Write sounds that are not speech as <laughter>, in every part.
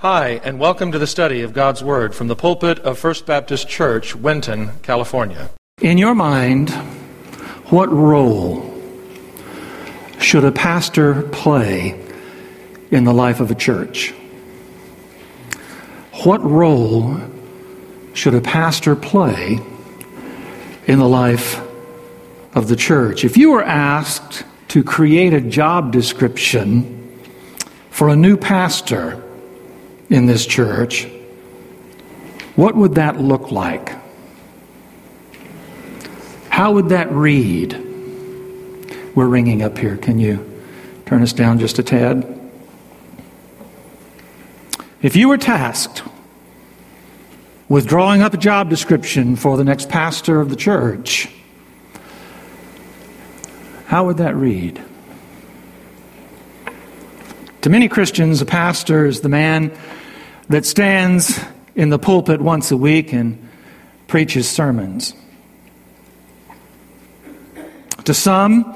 Hi, and welcome to the study of God's Word from the pulpit of First Baptist Church, Winton, California. In your mind, what role should a pastor play in the life of a church? What role should a pastor play in the life of the church? If you were asked to create a job description for a new pastor in this church, what would that look like? How would that read? We're ringing up here. Can you turn us down just a tad? If you were tasked with drawing up a job description for the next pastor of the church, how would that read? To many Christians, a pastor is the man that stands in the pulpit once a week and preaches sermons. To some,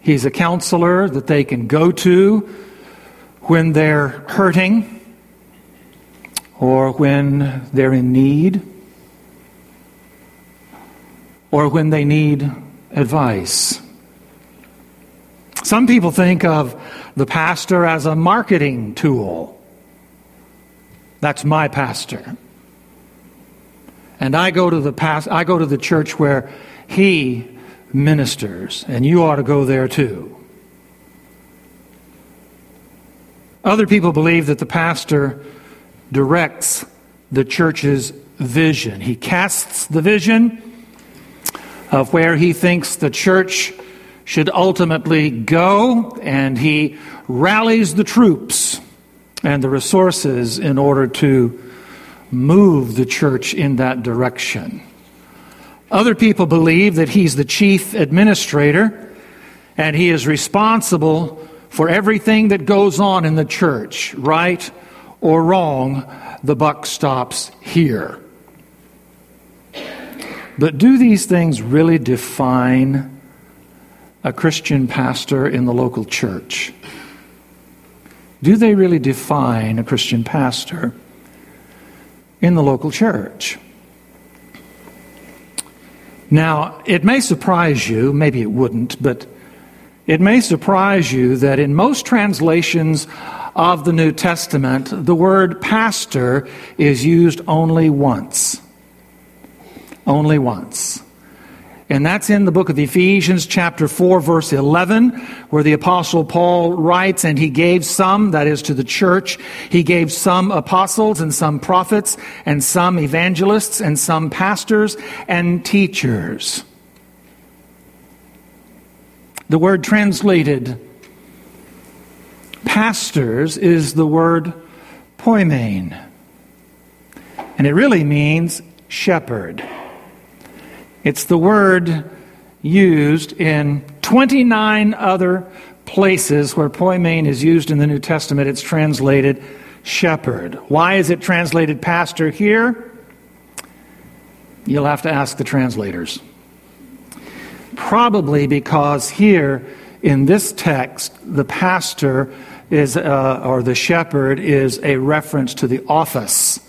he's a counselor that they can go to when they're hurting or when they're in need or when they need advice. Some people think of the pastor as a marketing tool. That's my pastor. And I go to the past, I go to the church where he ministers, and you ought to go there too. Other people believe that the pastor directs the church's vision. He casts the vision of where he thinks the church should ultimately go, and he rallies the troops and the resources in order to move the church in that direction. Other people believe that he's the chief administrator and he is responsible for everything that goes on in the church, right or wrong, the buck stops here. But do these things really define a Christian pastor in the local church? Do they really define a Christian pastor in the local church? Now, it may surprise you, maybe it wouldn't, but it may surprise you that in most translations of the New Testament, the word pastor is used only once. Only once. And that's in the book of Ephesians, chapter 4, verse 11, where the Apostle Paul writes, And he gave some, that is to the church, he gave some apostles and some prophets and some evangelists and some pastors and teachers. The word translated pastors is the word poimen. And it really means shepherd. It's the word used in 29 other places where poimen is used in the New Testament. It's translated shepherd. Why is it translated pastor here? You'll have to ask the translators. Probably because here in this text, the pastor is, uh, or the shepherd is a reference to the office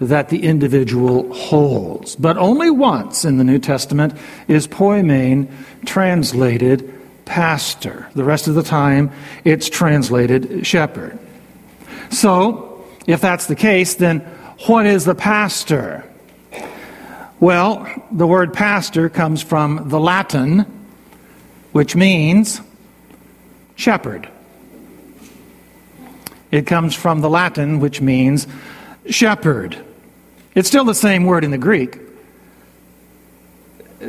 that the individual holds. But only once in the New Testament is poimen translated pastor. The rest of the time, it's translated shepherd. So, if that's the case, then what is the pastor? Well, the word pastor comes from the Latin, which means shepherd. It comes from the Latin, which means shepherd. It's still the same word in the Greek,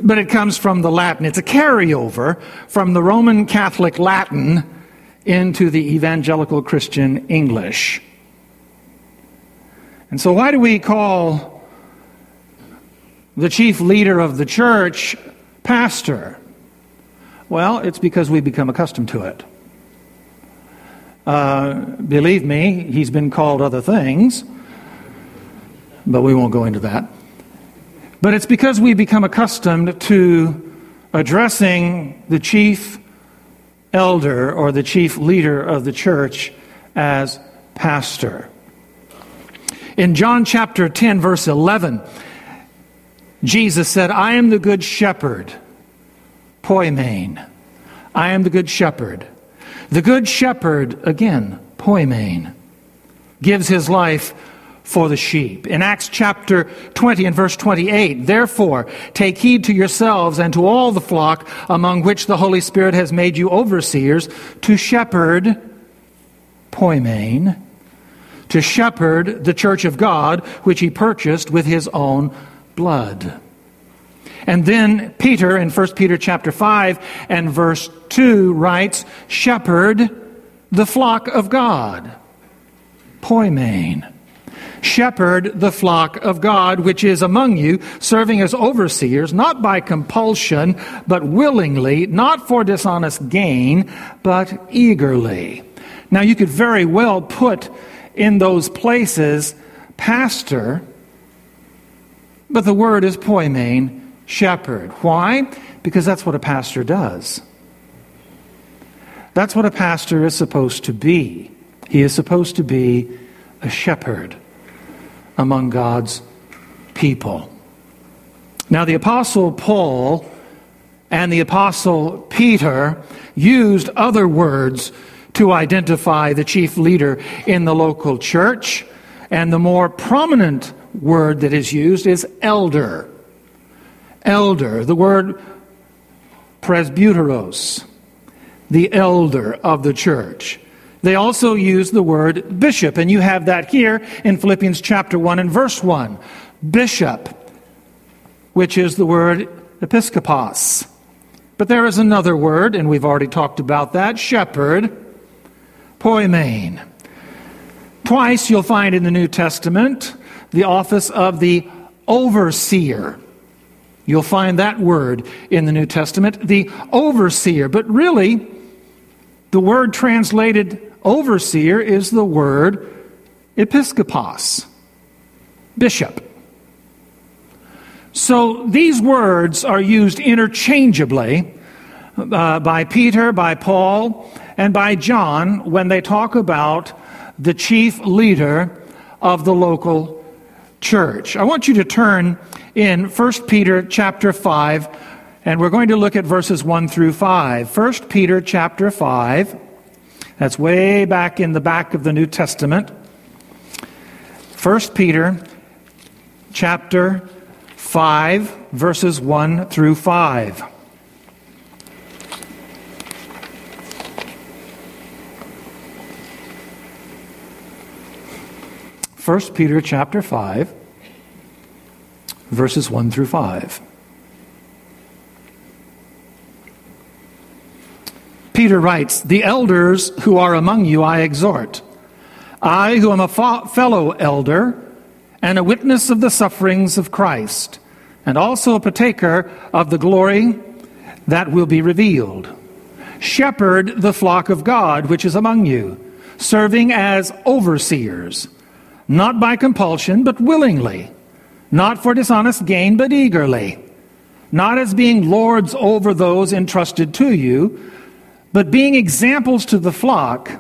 but it comes from the Latin. It's a carryover from the Roman Catholic Latin into the evangelical Christian English. And so, why do we call the chief leader of the church pastor? Well, it's because we become accustomed to it. Uh, believe me, he's been called other things, but we won't go into that. But it's because we become accustomed to addressing the chief elder or the chief leader of the church as pastor. In John chapter 10, verse 11, Jesus said, I am the good shepherd. Poimen. I am the good shepherd. The good shepherd, again, poimen, gives his life for the sheep. In Acts chapter 20 and verse 28, therefore take heed to yourselves and to all the flock among which the Holy Spirit has made you overseers to shepherd, poimen, to shepherd the church of God, which he purchased with his own blood. And then Peter in 1 Peter chapter 5 and verse 2 writes, shepherd the flock of God. Poimen. Shepherd the flock of God which is among you, serving as overseers, not by compulsion, but willingly, not for dishonest gain, but eagerly. Now you could very well put in those places pastor, but the word is poimen, shepherd. Why? Because that's what a pastor does. That's what a pastor is supposed to be. He is supposed to be a shepherd among God's people. Now, the Apostle Paul and the Apostle Peter used other words to identify the chief leader in the local church, and the more prominent word that is used is elder. Elder, the word presbyteros, the elder of the church. They also use the word bishop, and you have that here in Philippians chapter 1 and verse 1. Bishop, which is the word episkopos. But there is another word, and we've already talked about that shepherd, poimen. Twice you'll find in the New Testament the office of the overseer. You'll find that word in the New Testament, the overseer. But really, the word translated overseer is the word episkopos, bishop. So these words are used interchangeably uh, by Peter, by Paul, and by John when they talk about the chief leader of the local church. I want you to turn in 1 Peter chapter 5 and we're going to look at verses 1 through 5. 1 Peter chapter 5 that's way back in the back of the New Testament. 1 Peter chapter 5 verses 1 through 5. First Peter chapter 5 verses 1 through 5. Peter writes, The elders who are among you I exhort. I, who am a fellow elder and a witness of the sufferings of Christ, and also a partaker of the glory that will be revealed. Shepherd the flock of God which is among you, serving as overseers, not by compulsion, but willingly, not for dishonest gain, but eagerly, not as being lords over those entrusted to you but being examples to the flock.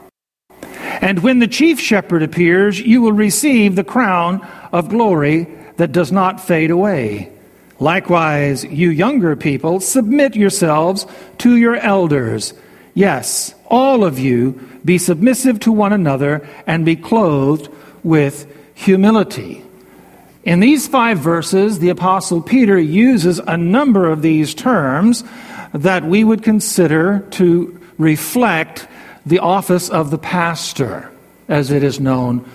And when the chief shepherd appears, you will receive the crown of glory that does not fade away. Likewise, you younger people, submit yourselves to your elders. Yes, all of you, be submissive to one another and be clothed with humility. In these five verses, the Apostle Peter uses a number of these terms that we would consider to reflect the office of the pastor as it is known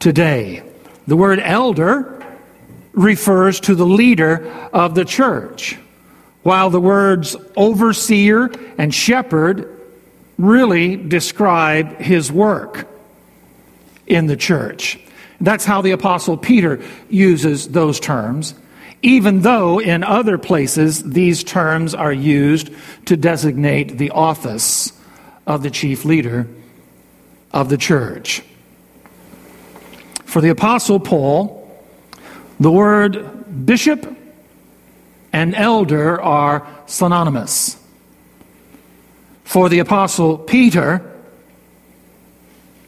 today. The word elder refers to the leader of the church, while the words overseer and shepherd really describe his work in the church. That's how the Apostle Peter uses those terms even though in other places these terms are used to designate the office of the chief leader of the church. For the Apostle Paul, the word bishop and elder are synonymous. For the Apostle Peter,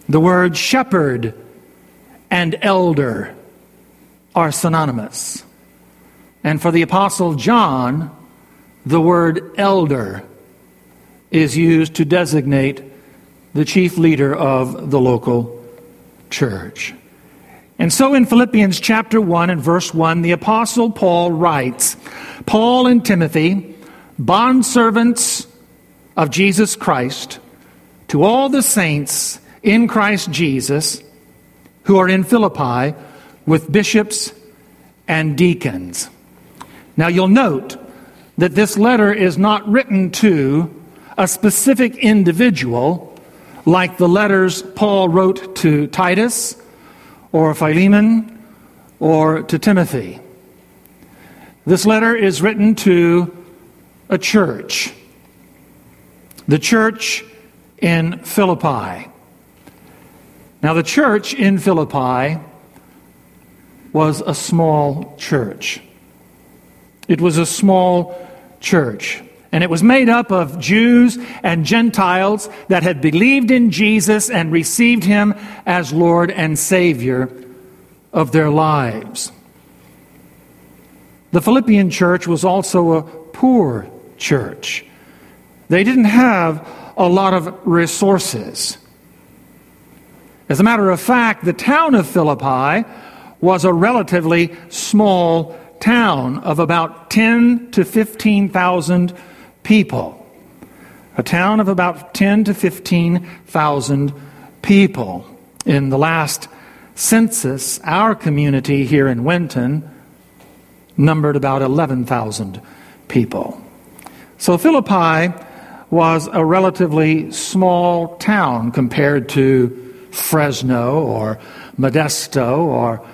the word shepherd and elder are synonymous. And for the Apostle John, the word elder is used to designate the chief leader of the local church. And so in Philippians chapter 1 and verse 1, the Apostle Paul writes Paul and Timothy, bondservants of Jesus Christ, to all the saints in Christ Jesus who are in Philippi with bishops and deacons. Now you'll note that this letter is not written to a specific individual like the letters Paul wrote to Titus or Philemon or to Timothy. This letter is written to a church, the church in Philippi. Now, the church in Philippi was a small church. It was a small church. And it was made up of Jews and Gentiles that had believed in Jesus and received him as Lord and Savior of their lives. The Philippian church was also a poor church. They didn't have a lot of resources. As a matter of fact, the town of Philippi was a relatively small town of about 10 to 15,000 people. A town of about 10 to 15,000 people. In the last census, our community here in Winton numbered about 11,000 people. So Philippi was a relatively small town compared to Fresno or Modesto or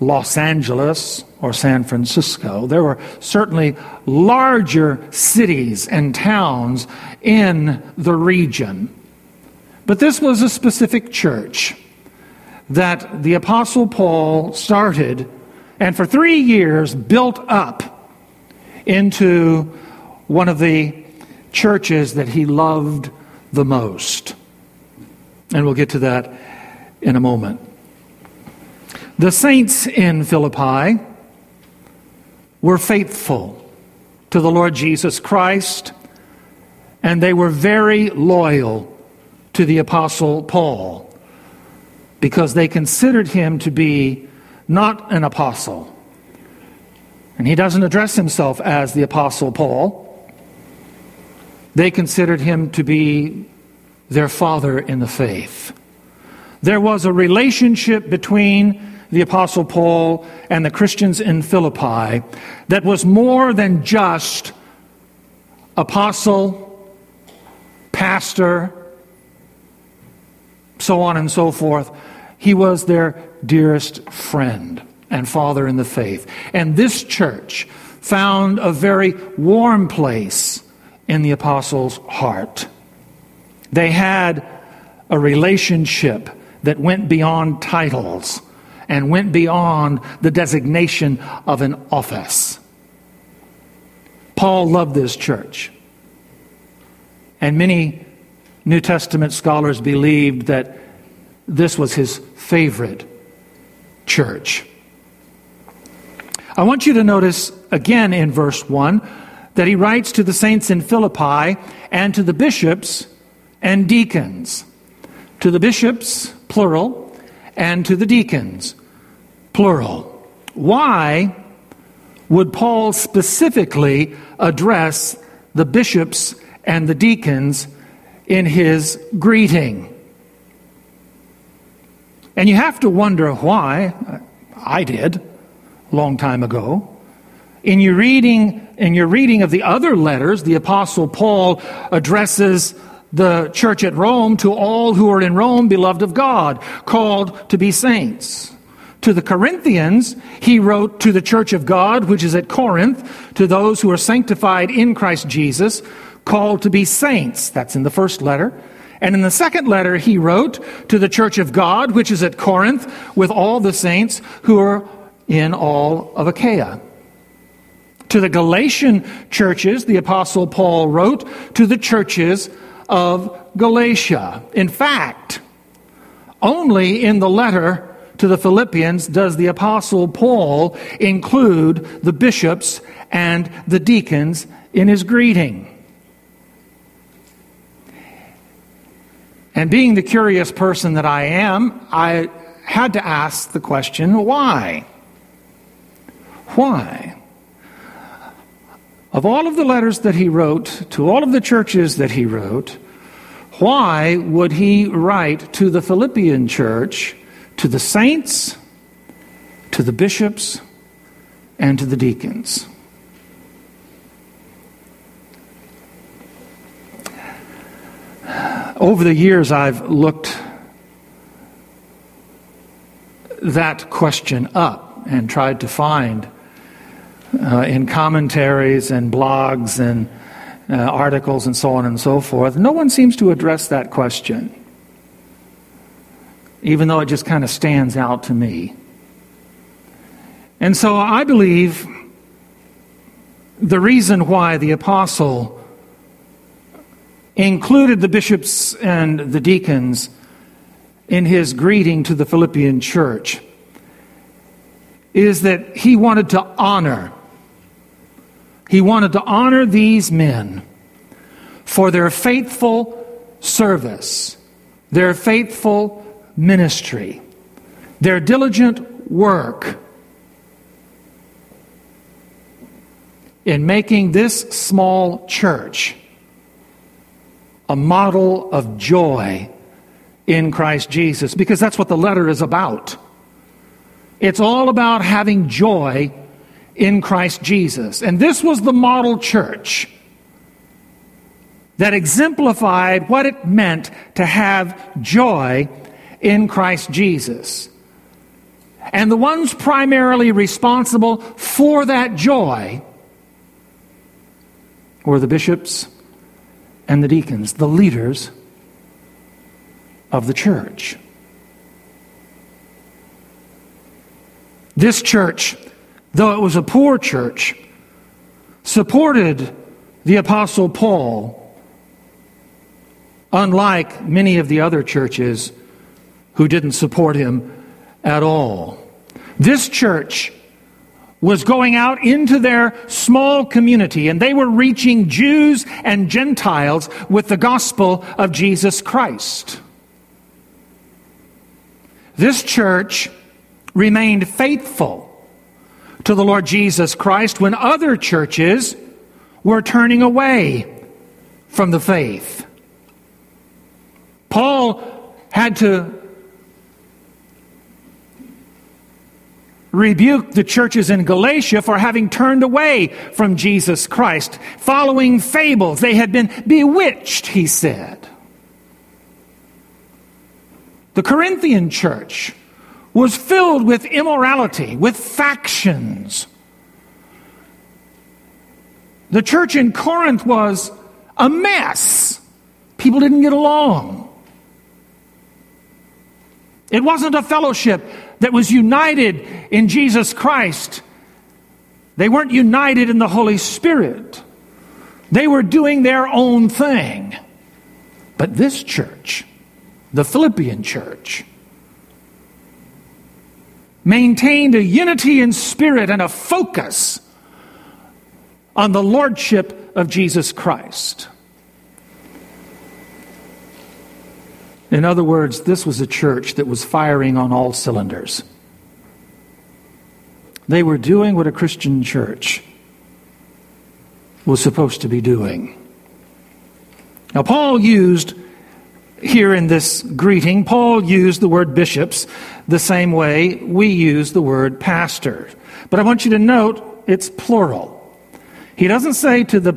Los Angeles or San Francisco. There were certainly larger cities and towns in the region. But this was a specific church that the Apostle Paul started and for three years built up into one of the churches that he loved the most. And we'll get to that in a moment. The saints in Philippi were faithful to the Lord Jesus Christ, and they were very loyal to the Apostle Paul because they considered him to be not an apostle. And he doesn't address himself as the Apostle Paul. They considered him to be their father in the faith. There was a relationship between the Apostle Paul and the Christians in Philippi that was more than just apostle, pastor, so on and so forth. He was their dearest friend and father in the faith. And this church found a very warm place in the apostles' heart. They had a relationship that went beyond titles and went beyond the designation of an office. Paul loved this church. And many New Testament scholars believed that this was his favorite church. I want you to notice again in verse 1 that he writes to the saints in Philippi and to the bishops and deacons. To the bishops, plural, and to the deacons, plural. Why would Paul specifically address the bishops and the deacons in his greeting? And you have to wonder why. I did a long time ago. In your reading, in your reading of the other letters, the apostle Paul addresses the church at Rome to all who are in Rome, beloved of God, called to be saints. To the Corinthians, he wrote to the church of God, which is at Corinth, to those who are sanctified in Christ Jesus, called to be saints. That's in the first letter. And in the second letter, he wrote to the church of God, which is at Corinth, with all the saints who are in all of Achaia. To the Galatian churches, the Apostle Paul wrote to the churches of Galatia. In fact, only in the letter to the Philippians does the Apostle Paul include the bishops and the deacons in his greeting? And being the curious person that I am, I had to ask the question why? Why? Of all of the letters that he wrote to all of the churches that he wrote, why would he write to the Philippian church, to the saints, to the bishops, and to the deacons? Over the years, I've looked that question up and tried to find uh, in commentaries and blogs and uh, articles and so on and so forth. No one seems to address that question, even though it just kind of stands out to me. And so I believe the reason why the apostle included the bishops and the deacons in his greeting to the Philippian church is that he wanted to honor he wanted to honor these men for their faithful service, their faithful ministry, their diligent work in making this small church a model of joy in Christ Jesus, because that's what the letter is about. It's all about having joy in Christ Jesus. And this was the model church that exemplified what it meant to have joy in Christ Jesus. And the ones primarily responsible for that joy were the bishops and the deacons, the leaders of the church. This church though it was a poor church, supported the Apostle Paul, unlike many of the other churches who didn't support him at all. This church was going out into their small community and they were reaching Jews and Gentiles with the gospel of Jesus Christ. This church remained faithful to the Lord Jesus Christ when other churches were turning away from the faith. Paul had to rebuke the churches in Galatia for having turned away from Jesus Christ, following fables. They had been bewitched, he said. The Corinthian church was filled with immorality, with factions. The church in Corinth was a mess. People didn't get along. It wasn't a fellowship that was united in Jesus Christ. They weren't united in the Holy Spirit. They were doing their own thing. But this church, the Philippian church, maintained a unity in spirit and a focus on the lordship of Jesus Christ. In other words, this was a church that was firing on all cylinders. They were doing what a Christian church was supposed to be doing. Now, Paul used here in this greeting, Paul used the word bishops the same way we use the word pastor. But I want you to note it's plural. He doesn't say to the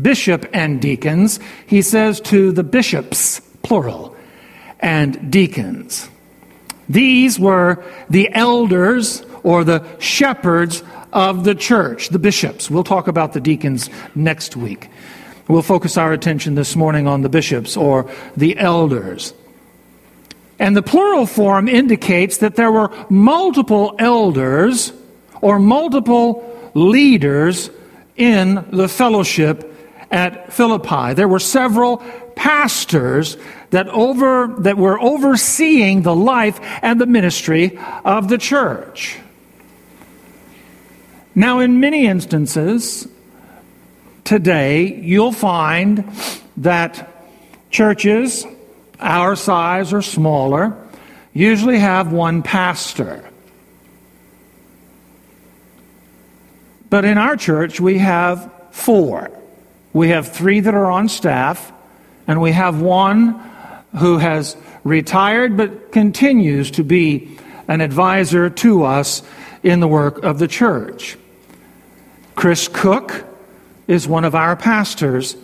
bishop and deacons, he says to the bishops, plural, and deacons. These were the elders or the shepherds of the church, the bishops. We'll talk about the deacons next week. We'll focus our attention this morning on the bishops or the elders. And the plural form indicates that there were multiple elders or multiple leaders in the fellowship at Philippi. There were several pastors that over that were overseeing the life and the ministry of the church. Now in many instances today you'll find that churches our size or smaller usually have one pastor. But in our church, we have four. We have three that are on staff, and we have one who has retired but continues to be an advisor to us in the work of the church. Chris Cook is one of our pastors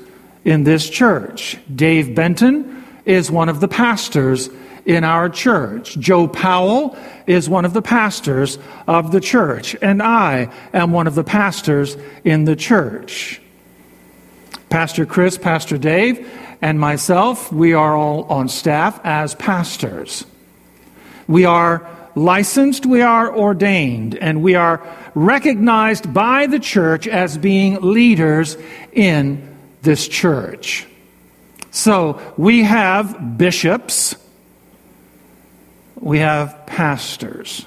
in this church. Dave Benton is one of the pastors in our church. Joe Powell is one of the pastors of the church, and I am one of the pastors in the church. Pastor Chris, Pastor Dave, and myself, we are all on staff as pastors. We are licensed, we are ordained, and we are recognized by the church as being leaders in this church. So we have bishops, we have pastors.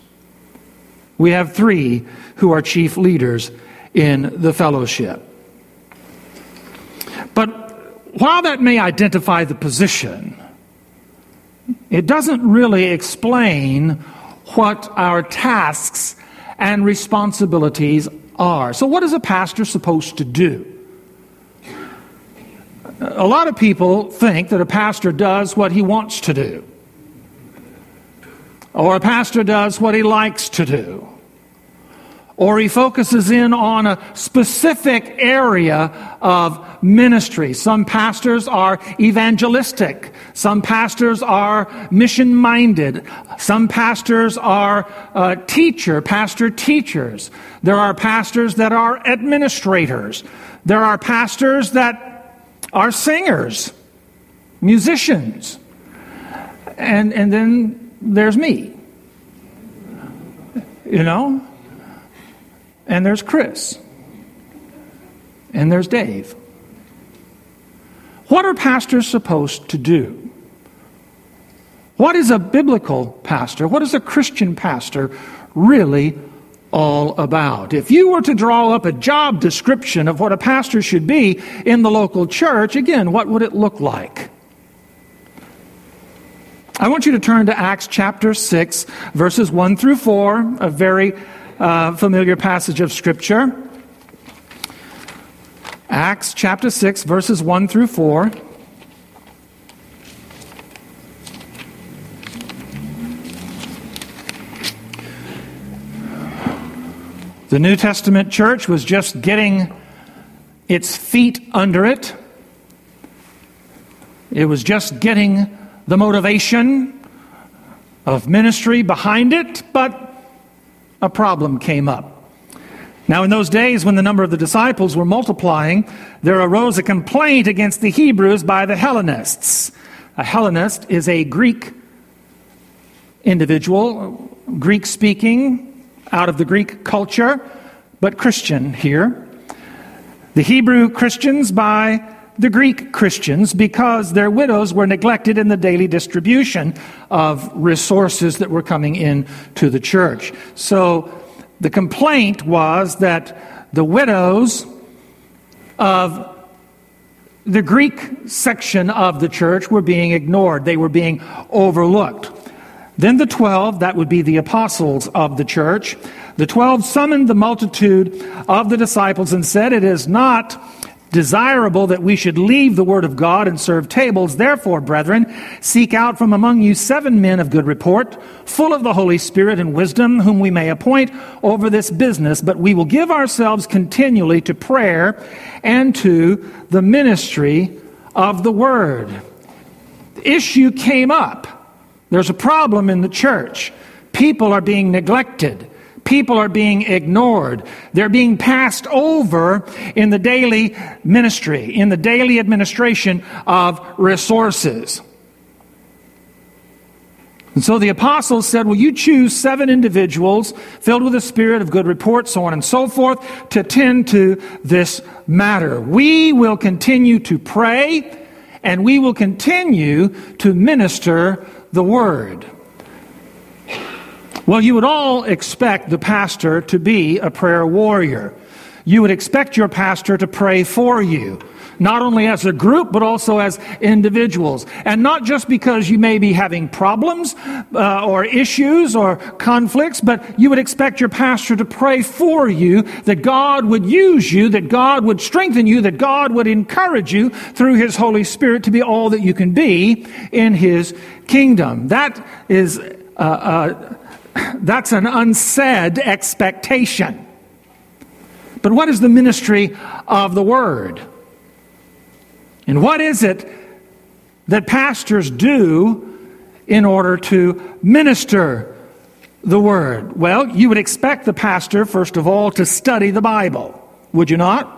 We have three who are chief leaders in the fellowship. But while that may identify the position, it doesn't really explain what our tasks and responsibilities are. So, what is a pastor supposed to do? A lot of people think that a pastor does what he wants to do or a pastor does what he likes to do, or he focuses in on a specific area of ministry. Some pastors are evangelistic. Some pastors are mission minded. Some pastors are uh, teacher, pastor teachers. There are pastors that are administrators. There are pastors that are singers, musicians. And, and then there's me. You know? And there's Chris. And there's Dave. What are pastors supposed to do? What is a biblical pastor? What is a Christian pastor really all about? If you were to draw up a job description of what a pastor should be in the local church, again, what would it look like? I want you to turn to Acts chapter 6, verses 1 through 4, a very uh, familiar passage of Scripture. Acts chapter 6, verses 1 through 4. The New Testament church was just getting its feet under it. It was just getting the motivation of ministry behind it, but a problem came up. Now, in those days, when the number of the disciples were multiplying, there arose a complaint against the Hebrews by the Hellenists. A Hellenist is a Greek individual, Greek speaking, out of the Greek culture, but Christian here. The Hebrew Christians by the Greek Christians because their widows were neglected in the daily distribution of resources that were coming in to the church. So the complaint was that the widows of the Greek section of the church were being ignored, they were being overlooked. Then the twelve, that would be the apostles of the church, the twelve summoned the multitude of the disciples and said, It is not desirable that we should leave the word of God and serve tables. Therefore, brethren, seek out from among you seven men of good report, full of the Holy Spirit and wisdom, whom we may appoint over this business. But we will give ourselves continually to prayer and to the ministry of the word. The issue came up. There's a problem in the church. People are being neglected people are being ignored. They're being passed over in the daily ministry, in the daily administration of resources. And so the apostles said, Well, you choose seven individuals filled with the spirit of good report, so on and so forth, to tend to this matter. We will continue to pray and we will continue to minister the word. Well, you would all expect the pastor to be a prayer warrior. You would expect your pastor to pray for you not only as a group, but also as individuals. And not just because you may be having problems uh, or issues or conflicts, but you would expect your pastor to pray for you, that God would use you, that God would strengthen you, that God would encourage you through His Holy Spirit to be all that you can be in His kingdom. That is, uh, uh, <clears throat> that's an unsaid expectation. But what is the ministry of the Word? And what is it that pastors do in order to minister the word? Well, you would expect the pastor, first of all, to study the Bible, would you not?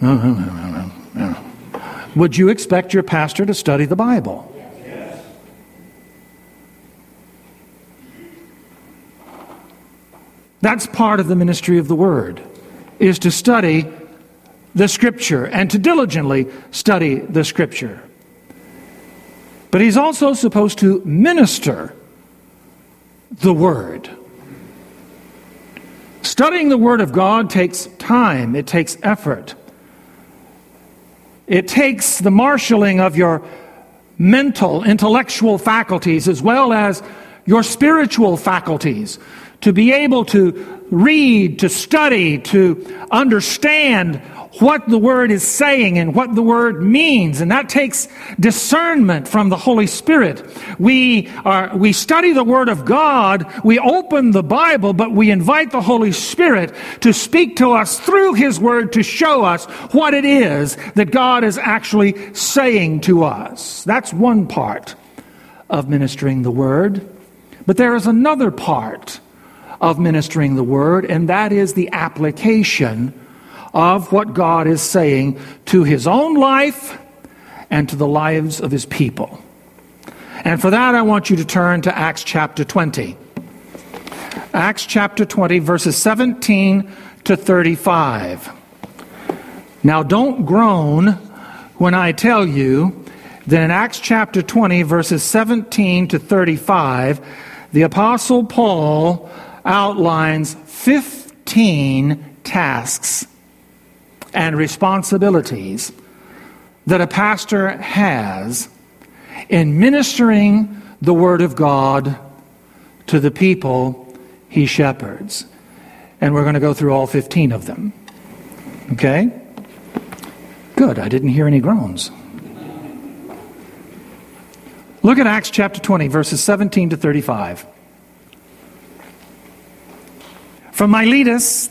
<laughs> Would you expect your pastor to study the Bible? That's part of the ministry of the Word, is to study the Scripture and to diligently study the Scripture. But he's also supposed to minister the Word. Studying the Word of God takes time, it takes effort. It takes the marshaling of your mental, intellectual faculties as well as your spiritual faculties to be able to read, to study, to understand what the word is saying and what the word means. And that takes discernment from the Holy Spirit. We are, we study the word of God. We open the Bible, but we invite the Holy Spirit to speak to us through his word to show us what it is that God is actually saying to us. That's one part of ministering the word. But there is another part of ministering the word, and that is the application of what God is saying to his own life and to the lives of his people. And for that, I want you to turn to Acts chapter 20. Acts chapter 20, verses 17 to 35. Now, don't groan when I tell you that in Acts chapter 20, verses 17 to 35, the Apostle Paul outlines 15 tasks and responsibilities that a pastor has in ministering the Word of God to the people he shepherds. And we're going to go through all 15 of them. Okay? Good, I didn't hear any groans. Look at Acts chapter 20, verses 17 to 35. From Miletus,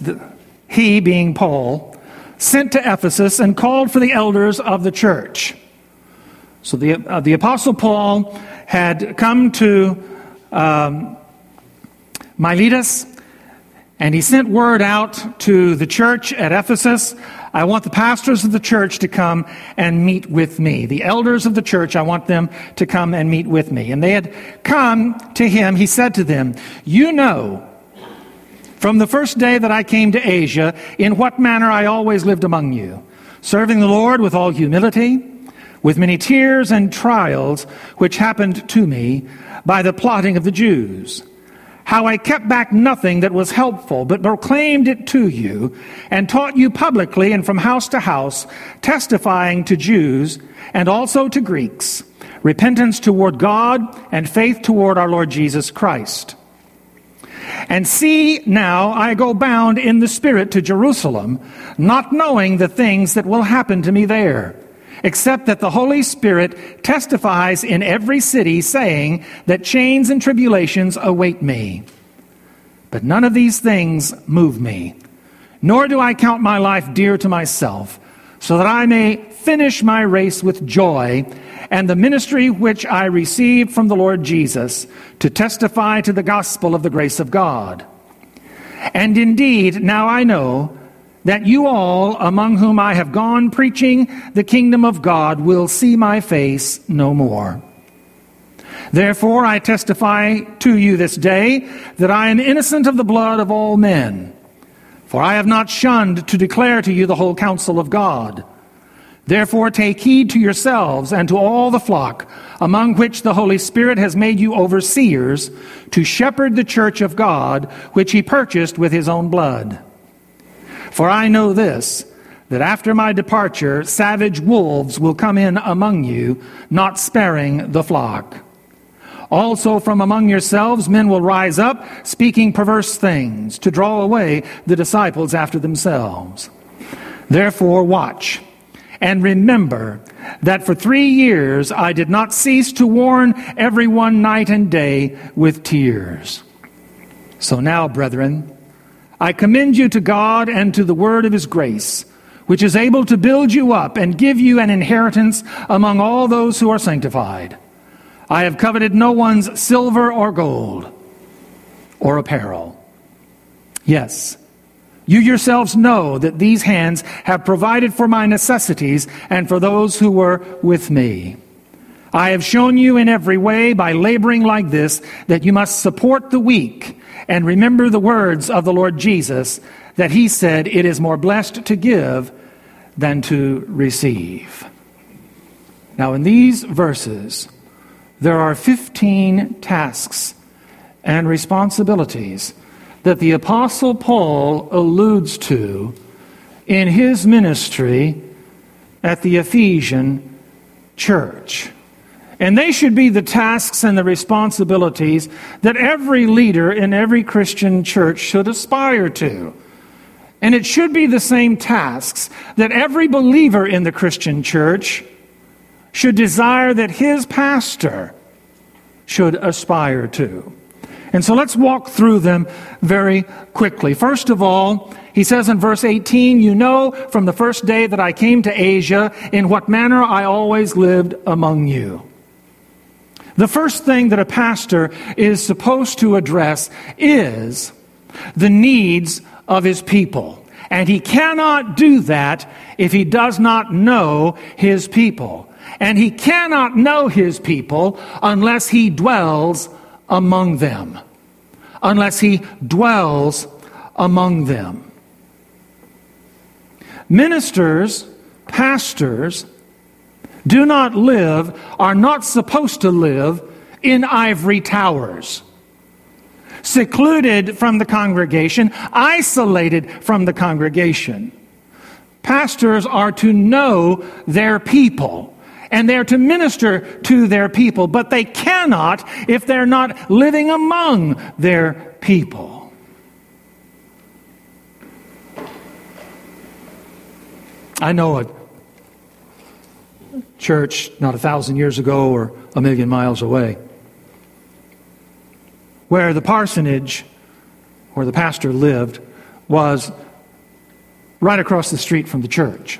he being Paul, sent to Ephesus and called for the elders of the church. So the, uh, the Apostle Paul had come to um, Miletus and he sent word out to the church at Ephesus I want the pastors of the church to come and meet with me. The elders of the church, I want them to come and meet with me. And they had come to him. He said to them, You know from the first day that I came to Asia, in what manner I always lived among you, serving the Lord with all humility, with many tears and trials which happened to me by the plotting of the Jews. How I kept back nothing that was helpful, but proclaimed it to you, and taught you publicly and from house to house, testifying to Jews and also to Greeks, repentance toward God and faith toward our Lord Jesus Christ. And see, now I go bound in the Spirit to Jerusalem, not knowing the things that will happen to me there, except that the Holy Spirit testifies in every city, saying that chains and tribulations await me. But none of these things move me, nor do I count my life dear to myself, so that I may finish my race with joy and the ministry which I received from the Lord Jesus to testify to the gospel of the grace of God. And indeed, now I know that you all, among whom I have gone preaching the kingdom of God, will see my face no more. Therefore, I testify to you this day that I am innocent of the blood of all men. For I have not shunned to declare to you the whole counsel of God. Therefore, take heed to yourselves and to all the flock, among which the Holy Spirit has made you overseers, to shepherd the church of God, which he purchased with his own blood. For I know this, that after my departure, savage wolves will come in among you, not sparing the flock. Also, from among yourselves, men will rise up, speaking perverse things, to draw away the disciples after themselves. Therefore, watch and remember that for three years I did not cease to warn everyone night and day with tears. So now, brethren, I commend you to God and to the word of his grace, which is able to build you up and give you an inheritance among all those who are sanctified. I have coveted no one's silver or gold or apparel. Yes, you yourselves know that these hands have provided for my necessities and for those who were with me. I have shown you in every way by laboring like this that you must support the weak and remember the words of the Lord Jesus that he said, It is more blessed to give than to receive. Now, in these verses, there are 15 tasks and responsibilities that the Apostle Paul alludes to in his ministry at the Ephesian church. And they should be the tasks and the responsibilities that every leader in every Christian church should aspire to. And it should be the same tasks that every believer in the Christian church should desire that his pastor should aspire to. And so let's walk through them very quickly. First of all, he says in verse 18, You know from the first day that I came to Asia in what manner I always lived among you. The first thing that a pastor is supposed to address is the needs of his people. And he cannot do that if he does not know his people. And he cannot know his people unless he dwells among them. Unless he dwells among them. Ministers, pastors, do not live, are not supposed to live in ivory towers. Secluded from the congregation, isolated from the congregation. Pastors are to know their people and they're to minister to their people, but they cannot if they're not living among their people. I know a church not a thousand years ago or a million miles away where the parsonage where the pastor lived was right across the street from the church.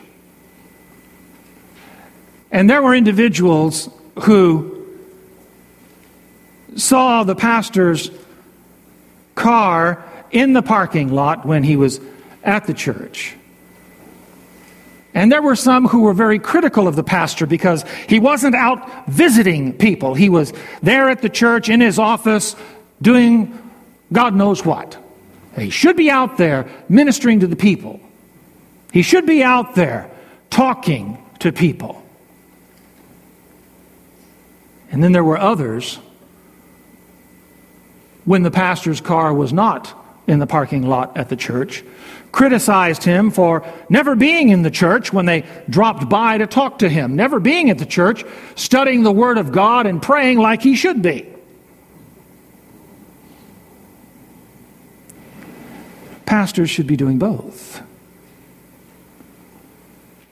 And there were individuals who saw the pastor's car in the parking lot when he was at the church. And there were some who were very critical of the pastor because he wasn't out visiting people. He was there at the church in his office doing God knows what. He should be out there ministering to the people. He should be out there talking to people. And then there were others when the pastor's car was not in the parking lot at the church, criticized him for never being in the church when they dropped by to talk to him, never being at the church, studying the Word of God and praying like he should be. Pastors should be doing both.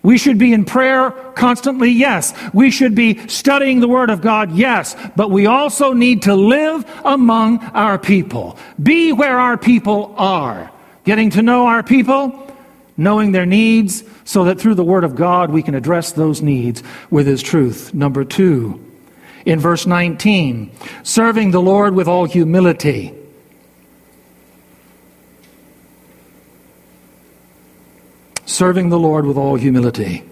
We should be in prayer constantly, yes. We should be studying the Word of God, yes. But we also need to live among our people. Be where our people are. Getting to know our people, knowing their needs, so that through the Word of God we can address those needs with His truth. Number two, in verse 19, serving the Lord with all humility. Serving the Lord with all humility.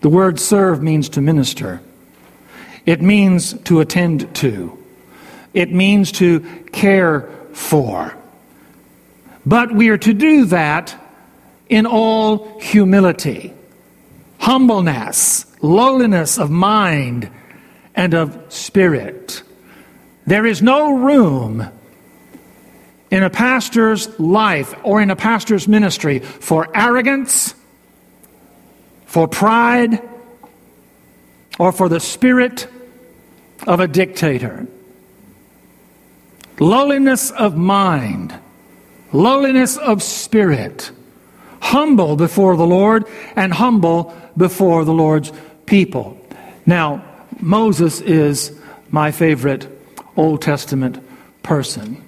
The word serve means to minister. It means to attend to. It means to care for. But we are to do that in all humility, humbleness, lowliness of mind, and of spirit. There is no room in a pastor's life or in a pastor's ministry for arrogance, for pride, or for the spirit of a dictator. Lowliness of mind, lowliness of spirit, humble before the Lord and humble before the Lord's people. Now, Moses is my favorite Old Testament person.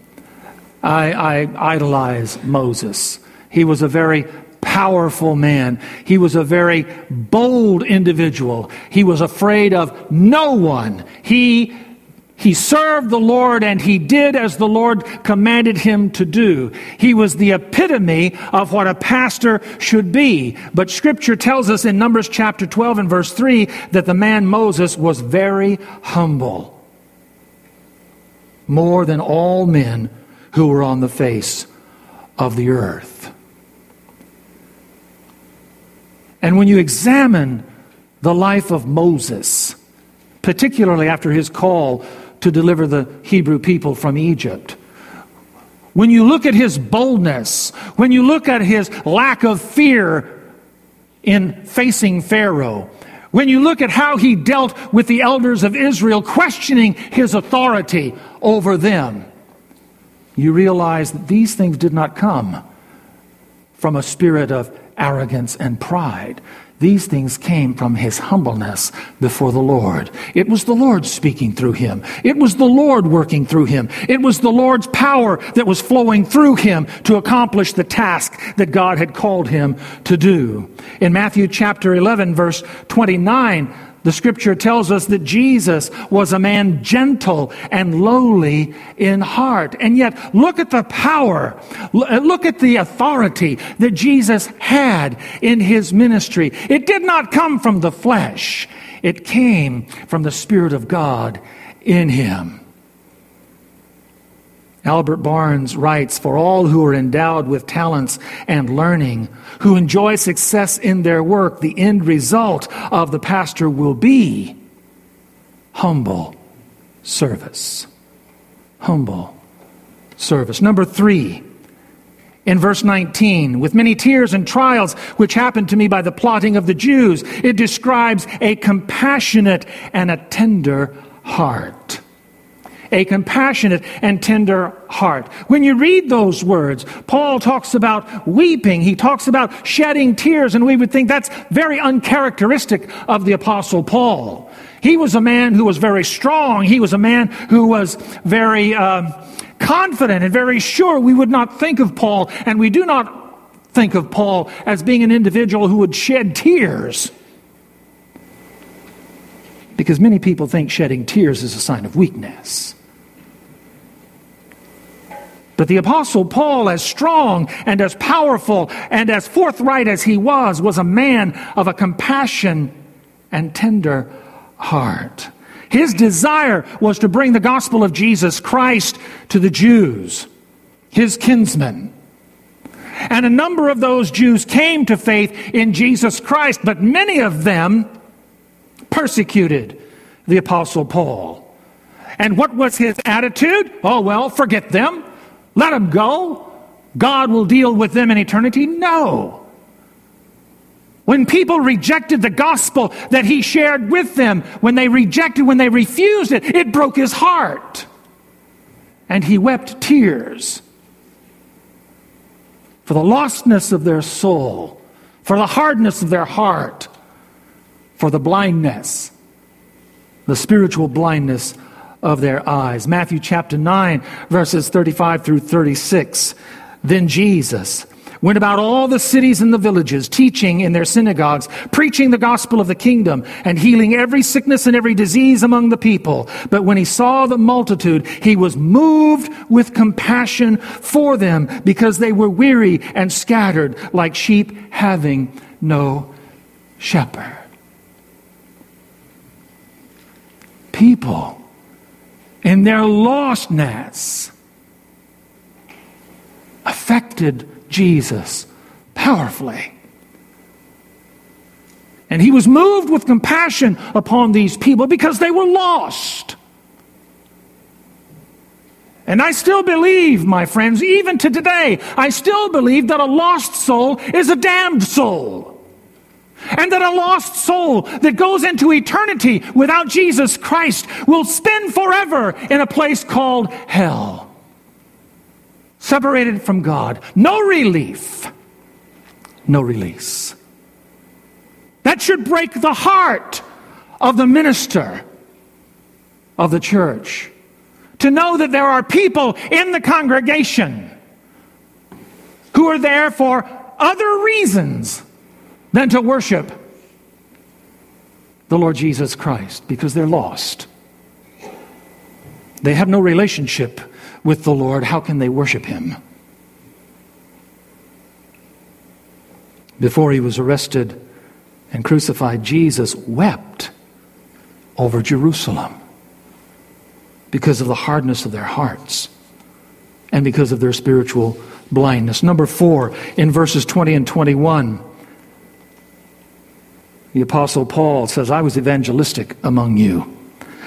I, I idolize Moses. He was a very powerful man. He was a very bold individual. He was afraid of no one. He he served the Lord and he did as the Lord commanded him to do. He was the epitome of what a pastor should be. But scripture tells us in Numbers chapter 12 and verse 3 that the man Moses was very humble. More than all men who were on the face of the earth. And when you examine the life of Moses, particularly after his call to deliver the Hebrew people from Egypt. When you look at his boldness, when you look at his lack of fear in facing Pharaoh, when you look at how he dealt with the elders of Israel, questioning his authority over them, you realize that these things did not come from a spirit of arrogance and pride. These things came from his humbleness before the Lord. It was the Lord speaking through him. It was the Lord working through him. It was the Lord's power that was flowing through him to accomplish the task that God had called him to do. In Matthew chapter 11 verse 29, the scripture tells us that Jesus was a man gentle and lowly in heart. And yet, look at the power, uh, look at the authority that Jesus had in his ministry. It did not come from the flesh, it came from the Spirit of God in him. Albert Barnes writes For all who are endowed with talents and learning, who enjoy success in their work, the end result of the pastor will be humble service. Humble service. Number three, in verse 19, with many tears and trials which happened to me by the plotting of the Jews, it describes a compassionate and a tender heart a compassionate and tender heart. When you read those words, Paul talks about weeping, he talks about shedding tears, and we would think that's very uncharacteristic of the Apostle Paul. He was a man who was very strong, he was a man who was very um, confident and very sure. We would not think of Paul, and we do not think of Paul as being an individual who would shed tears. Because many people think shedding tears is a sign of weakness. But the Apostle Paul, as strong and as powerful and as forthright as he was, was a man of a compassion and tender heart. His desire was to bring the gospel of Jesus Christ to the Jews, his kinsmen. And a number of those Jews came to faith in Jesus Christ, but many of them persecuted the Apostle Paul. And what was his attitude? Oh, well, forget them. Let them go. God will deal with them in eternity. No. When people rejected the gospel that he shared with them, when they rejected, when they refused it, it broke his heart. And he wept tears for the lostness of their soul, for the hardness of their heart, for the blindness, the spiritual blindness of their eyes. Matthew chapter 9, verses 35 through 36. Then Jesus went about all the cities and the villages, teaching in their synagogues, preaching the gospel of the kingdom, and healing every sickness and every disease among the people. But when he saw the multitude, he was moved with compassion for them because they were weary and scattered like sheep having no shepherd. people in their lostness affected Jesus powerfully. And he was moved with compassion upon these people because they were lost. And I still believe, my friends, even to today, I still believe that a lost soul is a damned soul. And that a lost soul that goes into eternity without Jesus Christ will spend forever in a place called hell. Separated from God. No relief. No release. That should break the heart of the minister of the church to know that there are people in the congregation who are there for other reasons than to worship the Lord Jesus Christ because they're lost. They have no relationship with the Lord. How can they worship Him? Before he was arrested and crucified, Jesus wept over Jerusalem because of the hardness of their hearts and because of their spiritual blindness. Number four, in verses 20 and 21, the Apostle Paul says, I was evangelistic among you.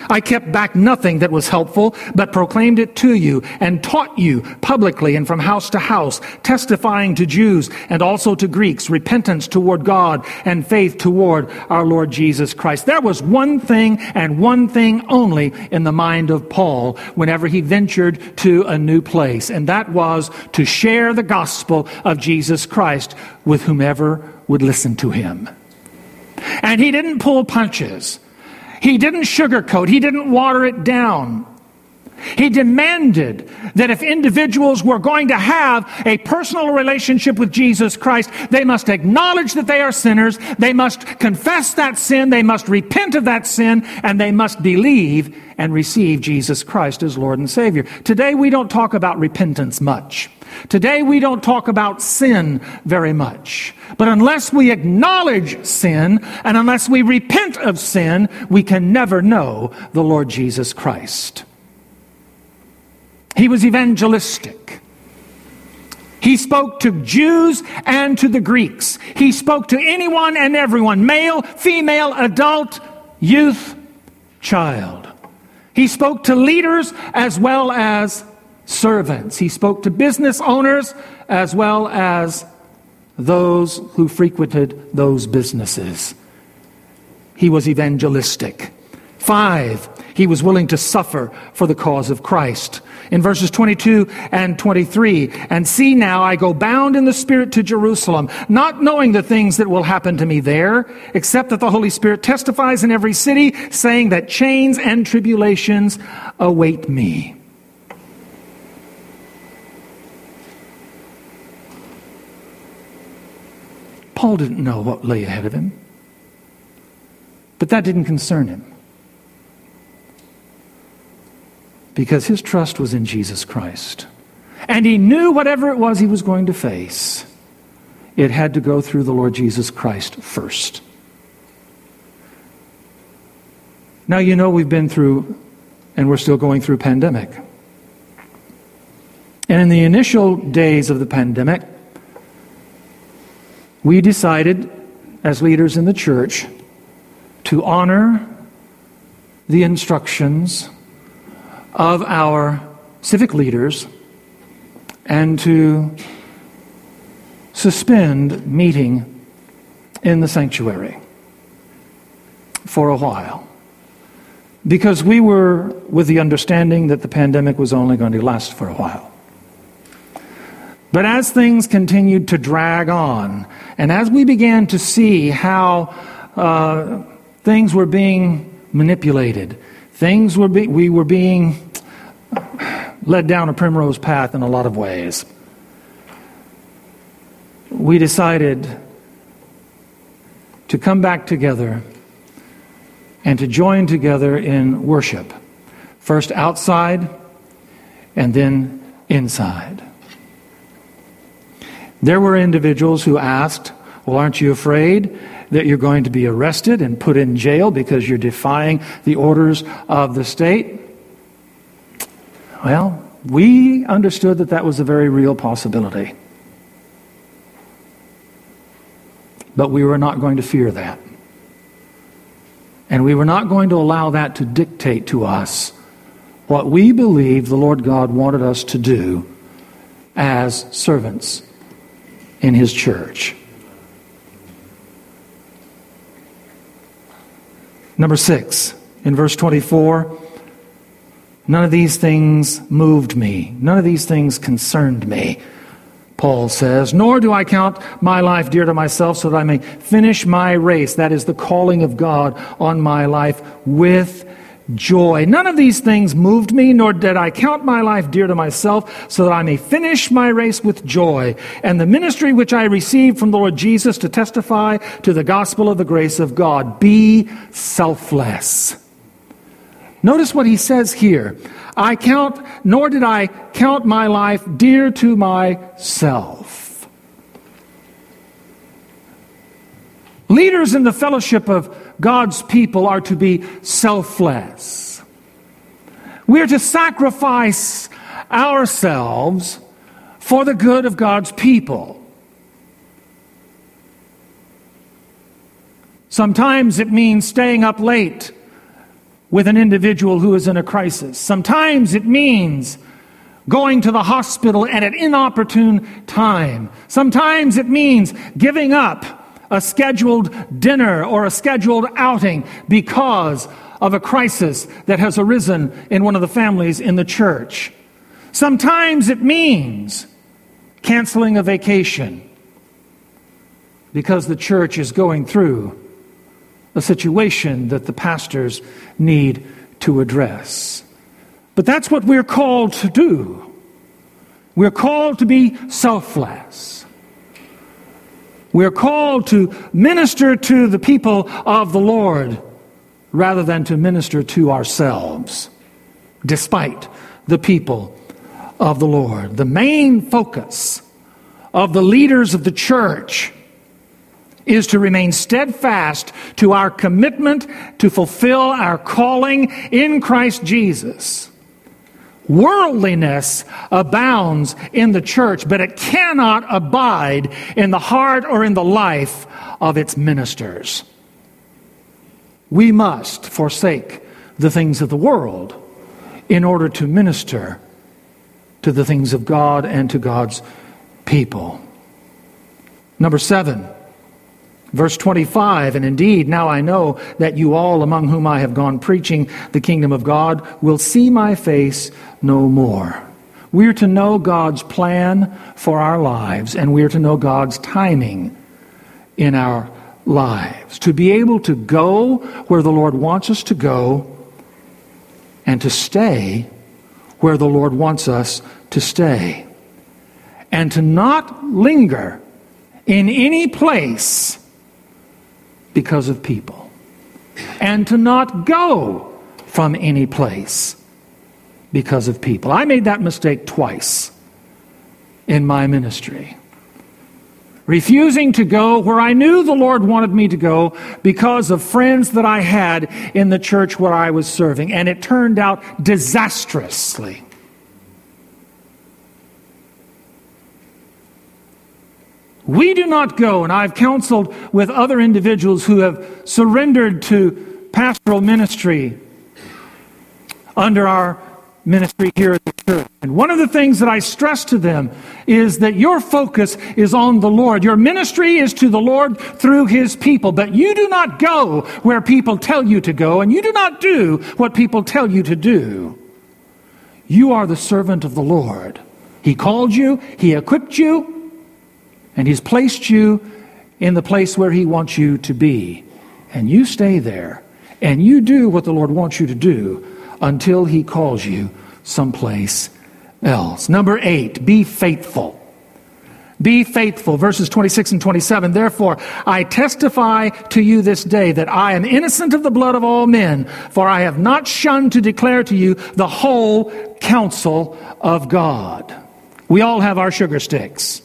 I kept back nothing that was helpful, but proclaimed it to you and taught you publicly and from house to house, testifying to Jews and also to Greeks repentance toward God and faith toward our Lord Jesus Christ. There was one thing and one thing only in the mind of Paul whenever he ventured to a new place, and that was to share the gospel of Jesus Christ with whomever would listen to him. And he didn't pull punches. He didn't sugarcoat, he didn't water it down. He demanded that if individuals were going to have a personal relationship with Jesus Christ, they must acknowledge that they are sinners, they must confess that sin, they must repent of that sin, and they must believe and receive Jesus Christ as Lord and Savior. Today we don't talk about repentance much. Today we don't talk about sin very much. But unless we acknowledge sin and unless we repent of sin, we can never know the Lord Jesus Christ. He was evangelistic. He spoke to Jews and to the Greeks. He spoke to anyone and everyone male, female, adult, youth, child. He spoke to leaders as well as servants. He spoke to business owners as well as those who frequented those businesses. He was evangelistic. Five, he was willing to suffer for the cause of Christ. In verses 22 and 23, and see now I go bound in the Spirit to Jerusalem, not knowing the things that will happen to me there, except that the Holy Spirit testifies in every city, saying that chains and tribulations await me. Paul didn't know what lay ahead of him. But that didn't concern him. Because his trust was in Jesus Christ. And he knew whatever it was he was going to face, it had to go through the Lord Jesus Christ first. Now, you know, we've been through, and we're still going through pandemic. And in the initial days of the pandemic, we decided, as leaders in the church, to honor the instructions of our civic leaders and to suspend meeting in the sanctuary for a while. Because we were with the understanding that the pandemic was only going to last for a while. But as things continued to drag on, and as we began to see how uh, things were being manipulated, things were be- we were being led down a primrose path in a lot of ways. We decided to come back together and to join together in worship, first outside and then inside. There were individuals who asked, Well, aren't you afraid that you're going to be arrested and put in jail because you're defying the orders of the state? Well, we understood that that was a very real possibility. But we were not going to fear that. And we were not going to allow that to dictate to us what we believe the Lord God wanted us to do as servants in His church. Number six, in verse 24, none of these things moved me, none of these things concerned me. Paul says, Nor do I count my life dear to myself so that I may finish my race. That is the calling of God on my life with joy. None of these things moved me, nor did I count my life dear to myself, so that I may finish my race with joy. And the ministry which I received from the Lord Jesus to testify to the gospel of the grace of God. Be selfless. Notice what he says here. I count, nor did I count my life dear to myself. Leaders in the fellowship of God's people are to be selfless. We are to sacrifice ourselves for the good of God's people. Sometimes it means staying up late with an individual who is in a crisis. Sometimes it means going to the hospital at an inopportune time. Sometimes it means giving up a scheduled dinner or a scheduled outing because of a crisis that has arisen in one of the families in the church. Sometimes it means canceling a vacation because the church is going through a situation that the pastors need to address. But that's what we're called to do. We're called to be selfless. We're called to minister to the people of the Lord rather than to minister to ourselves, despite the people of the Lord. The main focus of the leaders of the church is to remain steadfast to our commitment to fulfill our calling in Christ Jesus. Worldliness abounds in the church, but it cannot abide in the heart or in the life of its ministers. We must forsake the things of the world in order to minister to the things of God and to God's people. Number seven. Verse 25, and indeed, now I know that you all among whom I have gone preaching the kingdom of God will see my face no more. We're to know God's plan for our lives, and we're to know God's timing in our lives. To be able to go where the Lord wants us to go, and to stay where the Lord wants us to stay. And to not linger in any place because of people, and to not go from any place because of people. I made that mistake twice in my ministry. Refusing to go where I knew the Lord wanted me to go because of friends that I had in the church where I was serving, and it turned out disastrously. We do not go, and I've counseled with other individuals who have surrendered to pastoral ministry under our ministry here at the church. And one of the things that I stress to them is that your focus is on the Lord. Your ministry is to the Lord through His people. But you do not go where people tell you to go, and you do not do what people tell you to do. You are the servant of the Lord. He called you, He equipped you, and He's placed you in the place where He wants you to be. And you stay there. And you do what the Lord wants you to do until He calls you someplace else. Number eight, be faithful. Be faithful. Verses 26 and 27. Therefore, I testify to you this day that I am innocent of the blood of all men, for I have not shunned to declare to you the whole counsel of God. We all have our sugar sticks.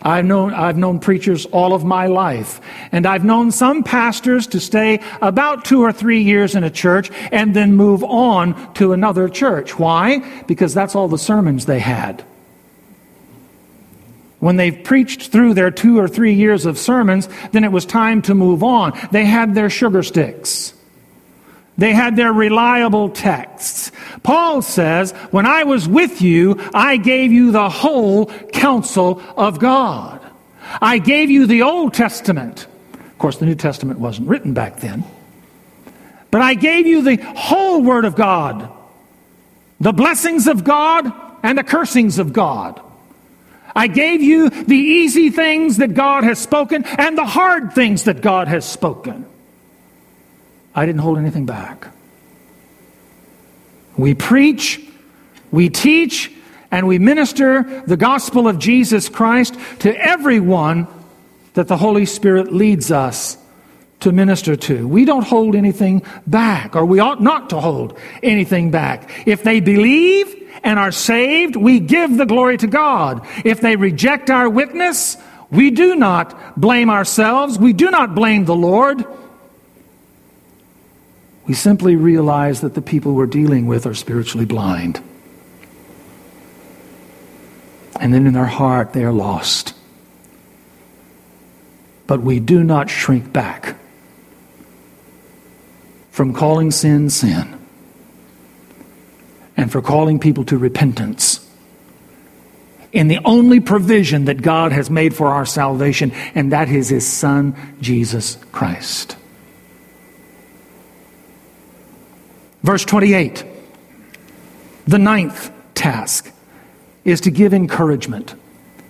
I've known, I've known preachers all of my life. And I've known some pastors to stay about two or three years in a church and then move on to another church. Why? Because that's all the sermons they had. When they've preached through their two or three years of sermons, then it was time to move on. They had their sugar sticks. They had their reliable texts. Paul says, When I was with you, I gave you the whole counsel of God. I gave you the Old Testament. Of course, the New Testament wasn't written back then. But I gave you the whole Word of God, the blessings of God and the cursings of God. I gave you the easy things that God has spoken and the hard things that God has spoken. I didn't hold anything back. We preach, we teach, and we minister the gospel of Jesus Christ to everyone that the Holy Spirit leads us to minister to. We don't hold anything back, or we ought not to hold anything back. If they believe and are saved, we give the glory to God. If they reject our witness, we do not blame ourselves. We do not blame the Lord. We simply realize that the people we're dealing with are spiritually blind. And then in their heart, they are lost. But we do not shrink back from calling sin sin and for calling people to repentance in the only provision that God has made for our salvation, and that is His Son, Jesus Christ. Verse 28, the ninth task is to give encouragement.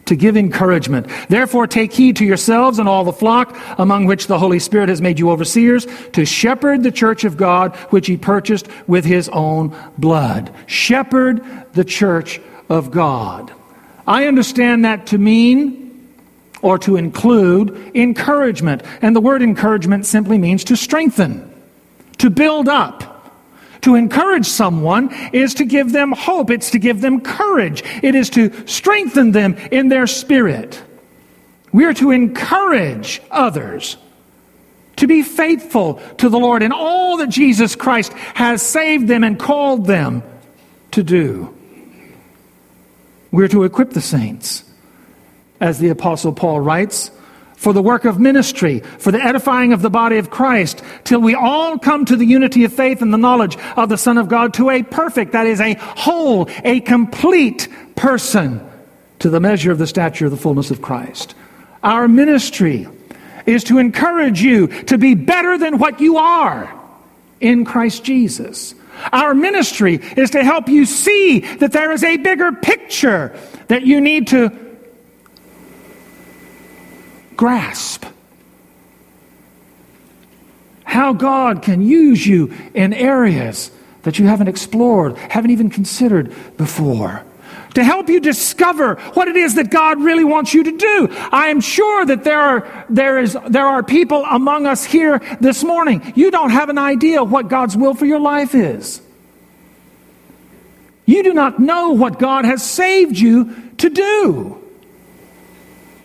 To give encouragement. Therefore, take heed to yourselves and all the flock among which the Holy Spirit has made you overseers to shepherd the church of God, which he purchased with his own blood. Shepherd the church of God. I understand that to mean or to include encouragement. And the word encouragement simply means to strengthen, to build up. To encourage someone is to give them hope. It's to give them courage. It is to strengthen them in their spirit. We are to encourage others to be faithful to the Lord in all that Jesus Christ has saved them and called them to do. We're to equip the saints. As the Apostle Paul writes, for the work of ministry, for the edifying of the body of Christ, till we all come to the unity of faith and the knowledge of the Son of God to a perfect, that is, a whole, a complete person, to the measure of the stature of the fullness of Christ. Our ministry is to encourage you to be better than what you are in Christ Jesus. Our ministry is to help you see that there is a bigger picture that you need to grasp how God can use you in areas that you haven't explored, haven't even considered before. To help you discover what it is that God really wants you to do. I am sure that there are, there, is, there are people among us here this morning. You don't have an idea what God's will for your life is. You do not know what God has saved you to do.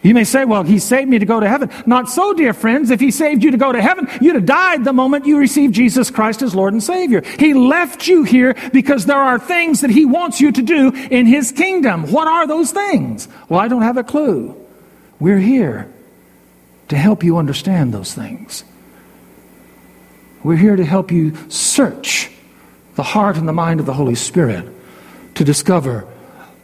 You may say, well, he saved me to go to heaven. Not so, dear friends. If he saved you to go to heaven, you'd have died the moment you received Jesus Christ as Lord and Savior. He left you here because there are things that he wants you to do in his kingdom. What are those things? Well, I don't have a clue. We're here to help you understand those things. We're here to help you search the heart and the mind of the Holy Spirit to discover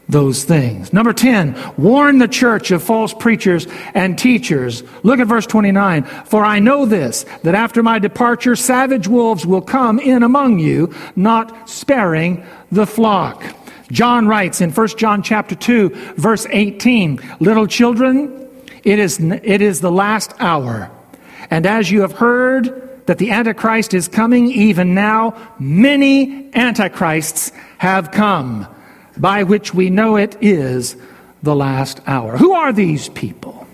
those things. Number 10, warn the church of false preachers and teachers. Look at verse 29. For I know this, that after my departure, savage wolves will come in among you, not sparing the flock. John writes in 1 John chapter 2, verse 18, Little children, it is, it is the last hour. And as you have heard that the Antichrist is coming, even now, many Antichrists have come by which we know it is the last hour. Who are these people?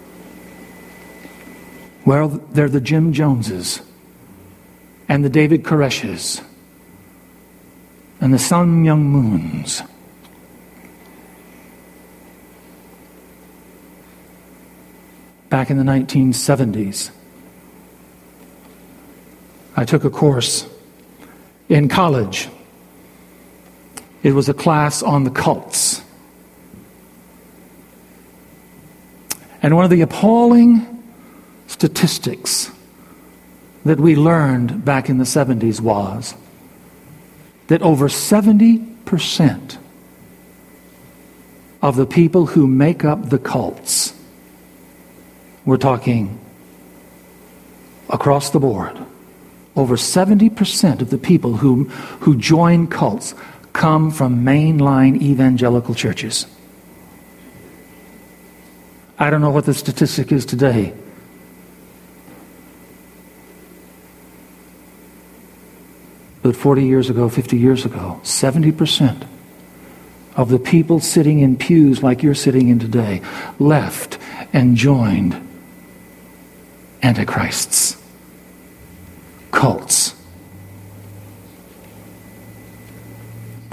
Well, they're the Jim Joneses and the David Koreshes and the Sun Myung Moons. back in the 1970s. I took a course in college. It was a class on the cults. And one of the appalling statistics that we learned back in the 70s was that over 70% of the people who make up the cults, we're talking across the board, over 70% of the people who, who join cults come from mainline evangelical churches. I don't know what the statistic is today. But 40 years ago, 50 years ago, 70% of the people sitting in pews like you're sitting in today left and joined antichrists, cults.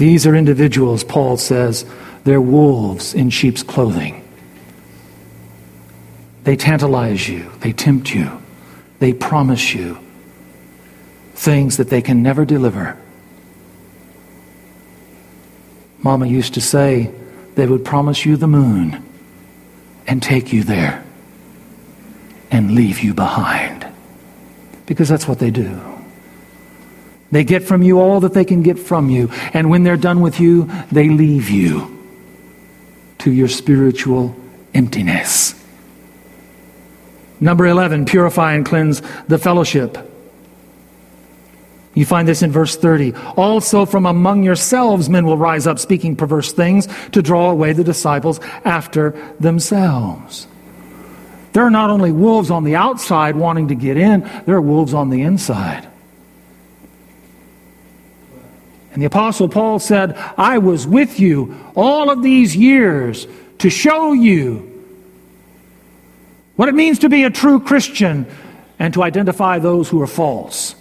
These are individuals, Paul says, they're wolves in sheep's clothing. They tantalize you, they tempt you, they promise you things that they can never deliver. Mama used to say they would promise you the moon and take you there and leave you behind. Because that's what they do. They get from you all that they can get from you. And when they're done with you, they leave you to your spiritual emptiness. Number 11, purify and cleanse the fellowship. You find this in verse 30. Also from among yourselves men will rise up speaking perverse things to draw away the disciples after themselves. There are not only wolves on the outside wanting to get in, there are wolves on the inside. And the Apostle Paul said, I was with you all of these years to show you what it means to be a true Christian and to identify those who are false.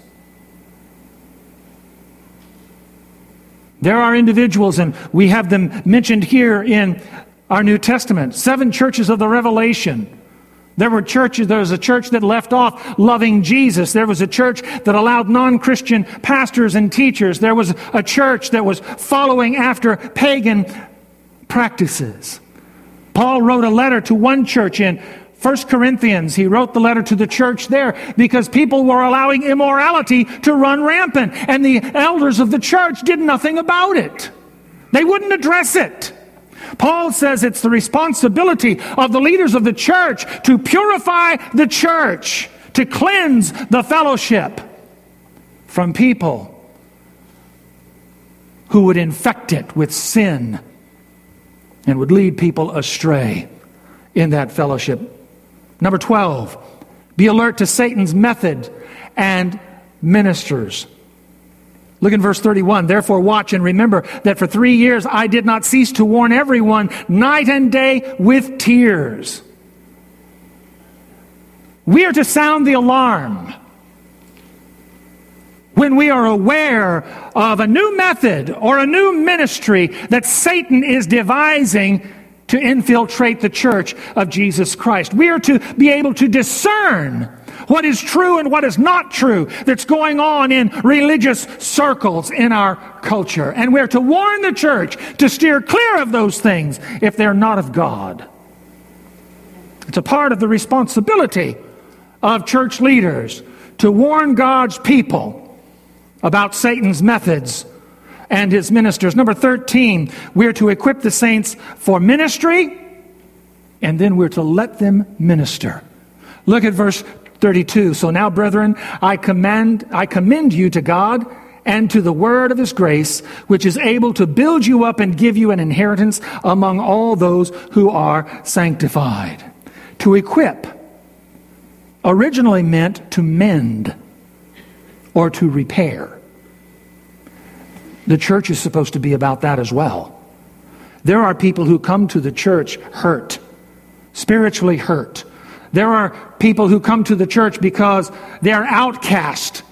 There are individuals, and we have them mentioned here in our New Testament seven churches of the Revelation. There were churches, there was a church that left off loving Jesus. There was a church that allowed non Christian pastors and teachers. There was a church that was following after pagan practices. Paul wrote a letter to one church in First Corinthians, he wrote the letter to the church there because people were allowing immorality to run rampant, and the elders of the church did nothing about it. They wouldn't address it. Paul says it's the responsibility of the leaders of the church to purify the church, to cleanse the fellowship from people who would infect it with sin and would lead people astray in that fellowship. Number 12, be alert to Satan's method and ministers. Look in verse 31. Therefore, watch and remember that for three years I did not cease to warn everyone night and day with tears. We are to sound the alarm when we are aware of a new method or a new ministry that Satan is devising to infiltrate the church of Jesus Christ. We are to be able to discern what is true and what is not true that's going on in religious circles in our culture. And we're to warn the church to steer clear of those things if they're not of God. It's a part of the responsibility of church leaders to warn God's people about Satan's methods and his ministers. Number 13, we're to equip the saints for ministry, and then we're to let them minister. Look at verse 32. So now, brethren, I commend, I commend you to God and to the word of his grace, which is able to build you up and give you an inheritance among all those who are sanctified. To equip originally meant to mend or to repair. The church is supposed to be about that as well. There are people who come to the church hurt, spiritually hurt. There are people who come to the church because they're outcast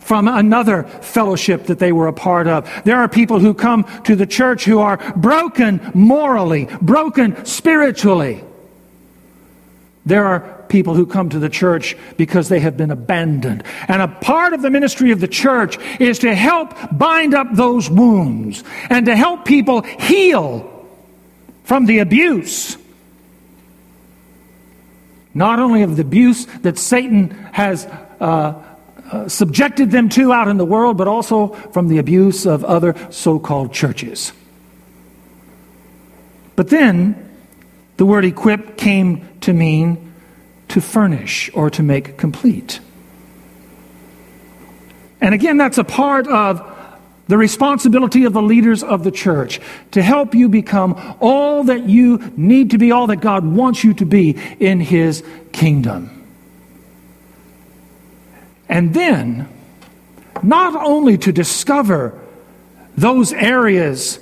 from another fellowship that they were a part of. There are people who come to the church who are broken morally, broken spiritually. there are people who come to the church because they have been abandoned. And a part of the ministry of the church is to help bind up those wounds and to help people heal from the abuse. Not only of the abuse that Satan has uh, uh, subjected them to out in the world, but also from the abuse of other so called churches. But then, the word equip came to mean to furnish or to make complete. And again, that's a part of the responsibility of the leaders of the church to help you become all that you need to be, all that God wants you to be in His kingdom. And then, not only to discover those areas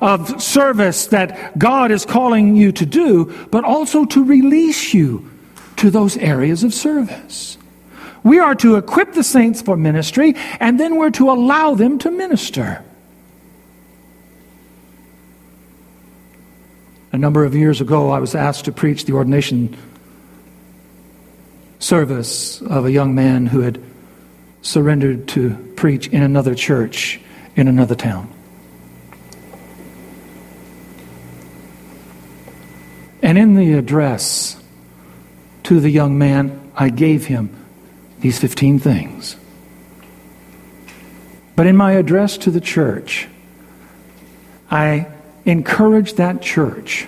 of service that God is calling you to do, but also to release you to those areas of service. We are to equip the saints for ministry, and then we're to allow them to minister. A number of years ago, I was asked to preach the ordination service of a young man who had surrendered to preach in another church in another town. And in the address to the young man, I gave him these 15 things. But in my address to the church, I encourage that church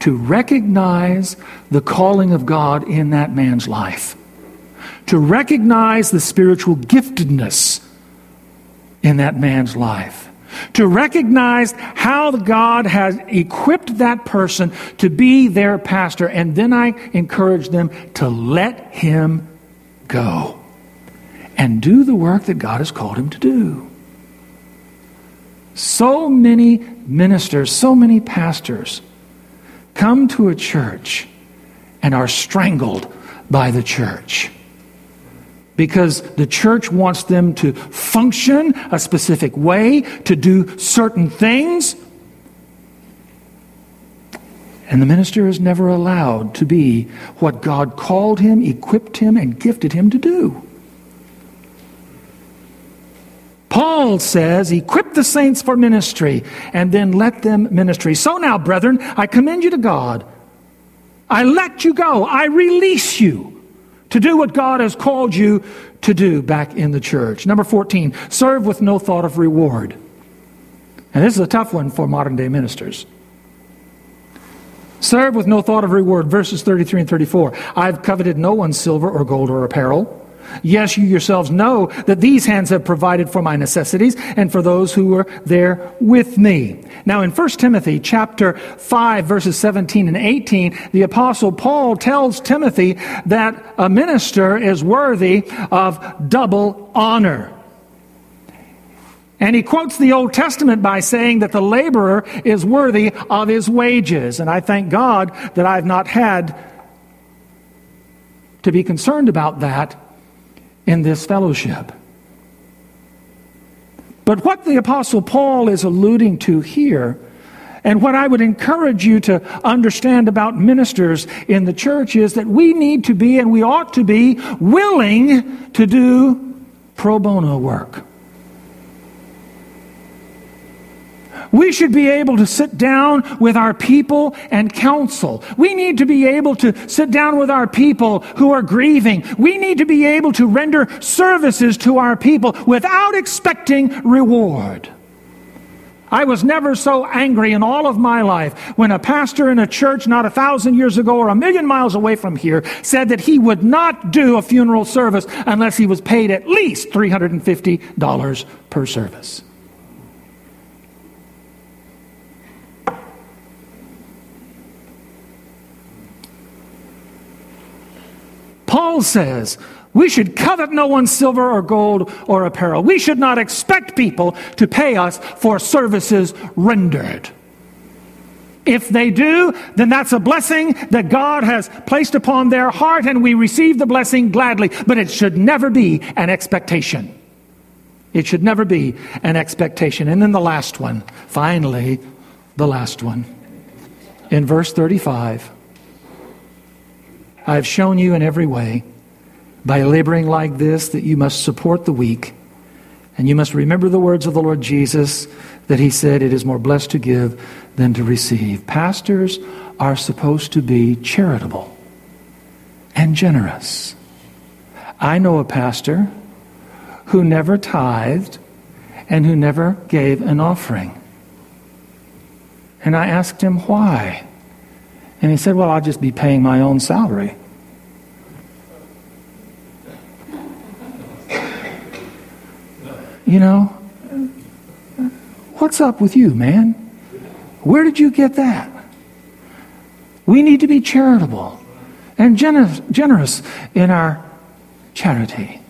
to recognize the calling of God in that man's life, to recognize the spiritual giftedness in that man's life, to recognize how God has equipped that person to be their pastor, and then I encourage them to let him go and do the work that God has called him to do. So many ministers, so many pastors come to a church and are strangled by the church because the church wants them to function a specific way, to do certain things. And the minister is never allowed to be what God called him, equipped him, and gifted him to do. Paul says, equip the saints for ministry and then let them ministry. So now, brethren, I commend you to God. I let you go. I release you to do what God has called you to do back in the church. Number 14, serve with no thought of reward. And this is a tough one for modern day ministers. Serve with no thought of reward. Verses 33 and 34. I've coveted no one's silver or gold or apparel. Yes, you yourselves know that these hands have provided for my necessities and for those who were there with me. Now in 1 Timothy chapter 5 verses 17 and 18, the apostle Paul tells Timothy that a minister is worthy of double honor. And he quotes the Old Testament by saying that the laborer is worthy of his wages. And I thank God that I've not had to be concerned about that in this fellowship. But what the Apostle Paul is alluding to here, and what I would encourage you to understand about ministers in the church, is that we need to be and we ought to be willing to do pro bono work. We should be able to sit down with our people and counsel. We need to be able to sit down with our people who are grieving. We need to be able to render services to our people without expecting reward. I was never so angry in all of my life when a pastor in a church not a thousand years ago or a million miles away from here said that he would not do a funeral service unless he was paid at least $350 per service. Paul says, we should covet no one's silver or gold or apparel. We should not expect people to pay us for services rendered. If they do, then that's a blessing that God has placed upon their heart, and we receive the blessing gladly. But it should never be an expectation. It should never be an expectation. And then the last one, finally, the last one. In verse 35 I've shown you in every way, by laboring like this, that you must support the weak. And you must remember the words of the Lord Jesus that he said, It is more blessed to give than to receive. Pastors are supposed to be charitable and generous. I know a pastor who never tithed and who never gave an offering. And I asked him why. And he said, Well, I'll just be paying my own salary. You know, what's up with you, man? Where did you get that? We need to be charitable and generous, in our charity.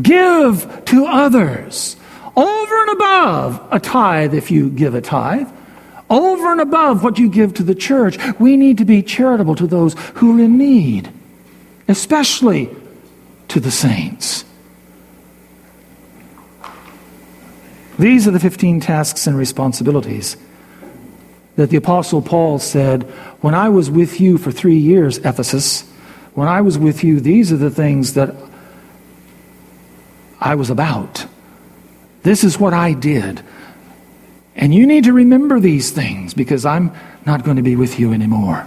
Give to others over and above a tithe if you give a tithe. Over and above what you give to the church, we need to be charitable to those who are in need, especially to the saints. These are the 15 tasks and responsibilities that the Apostle Paul said, When I was with you for three years, Ephesus, when I was with you, these are the things that I was about. This is what I did. And you need to remember these things because I'm not going to be with you anymore.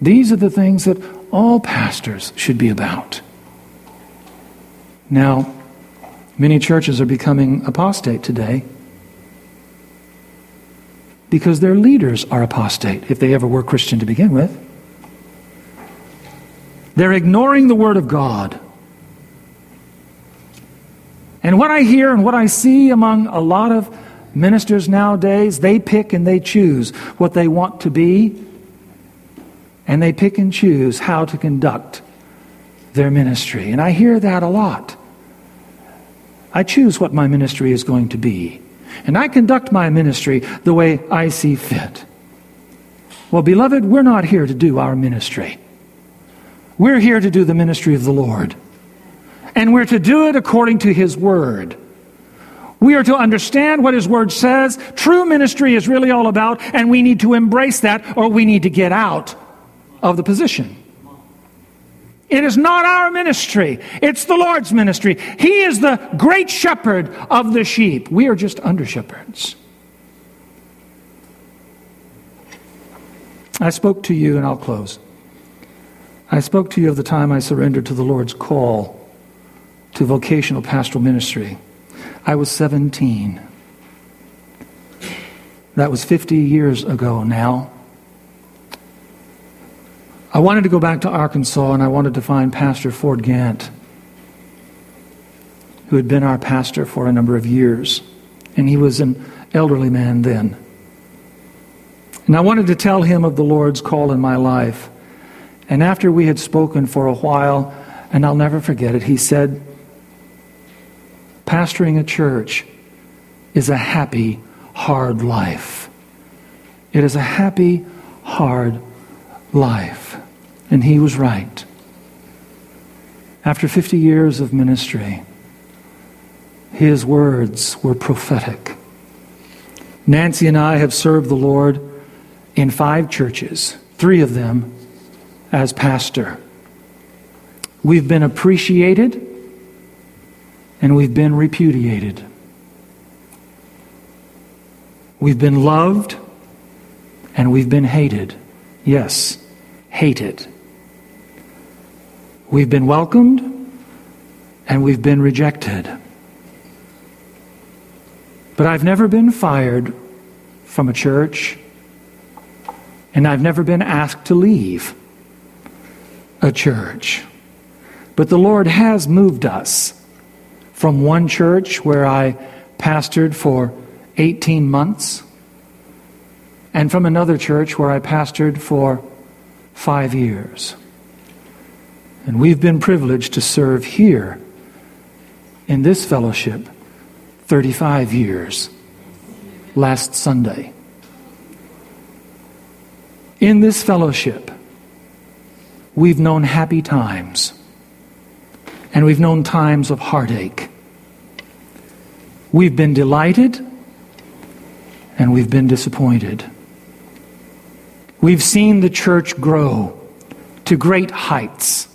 These are the things that all pastors should be about. Now, many churches are becoming apostate today because their leaders are apostate, if they ever were Christian to begin with. They're ignoring the Word of God. And what I hear and what I see among a lot of ministers nowadays, they pick and they choose what they want to be, and they pick and choose how to conduct their ministry. And I hear that a lot. I choose what my ministry is going to be. And I conduct my ministry the way I see fit. Well, beloved, we're not here to do our ministry. We're here to do the ministry of the Lord. And we're to do it according to His Word. We are to understand what His Word says. True ministry is really all about, and we need to embrace that or we need to get out of the position. It is not our ministry, it's the Lord's ministry. He is the great shepherd of the sheep. We are just under shepherds. I spoke to you, and I'll close. I spoke to you of the time I surrendered to the Lord's call to vocational pastoral ministry. I was 17. That was 50 years ago now. I wanted to go back to Arkansas and I wanted to find Pastor Ford Gant, who had been our pastor for a number of years. And he was an elderly man then. And I wanted to tell him of the Lord's call in my life. And after we had spoken for a while, and I'll never forget it, he said, Pastoring a church is a happy, hard life. It is a happy, hard life. And he was right. After 50 years of ministry, his words were prophetic. Nancy and I have served the Lord in five churches, three of them as pastor. We've been appreciated and we've been repudiated. We've been loved and we've been hated. Yes, hated. We've been welcomed and we've been rejected. But I've never been fired from a church, and I've never been asked to leave a church. But the Lord has moved us from one church where I pastored for 18 months, and from another church where I pastored for five years. And we've been privileged to serve here in this fellowship 35 years last Sunday. In this fellowship, we've known happy times and we've known times of heartache. We've been delighted and we've been disappointed. We've seen the church grow to great heights,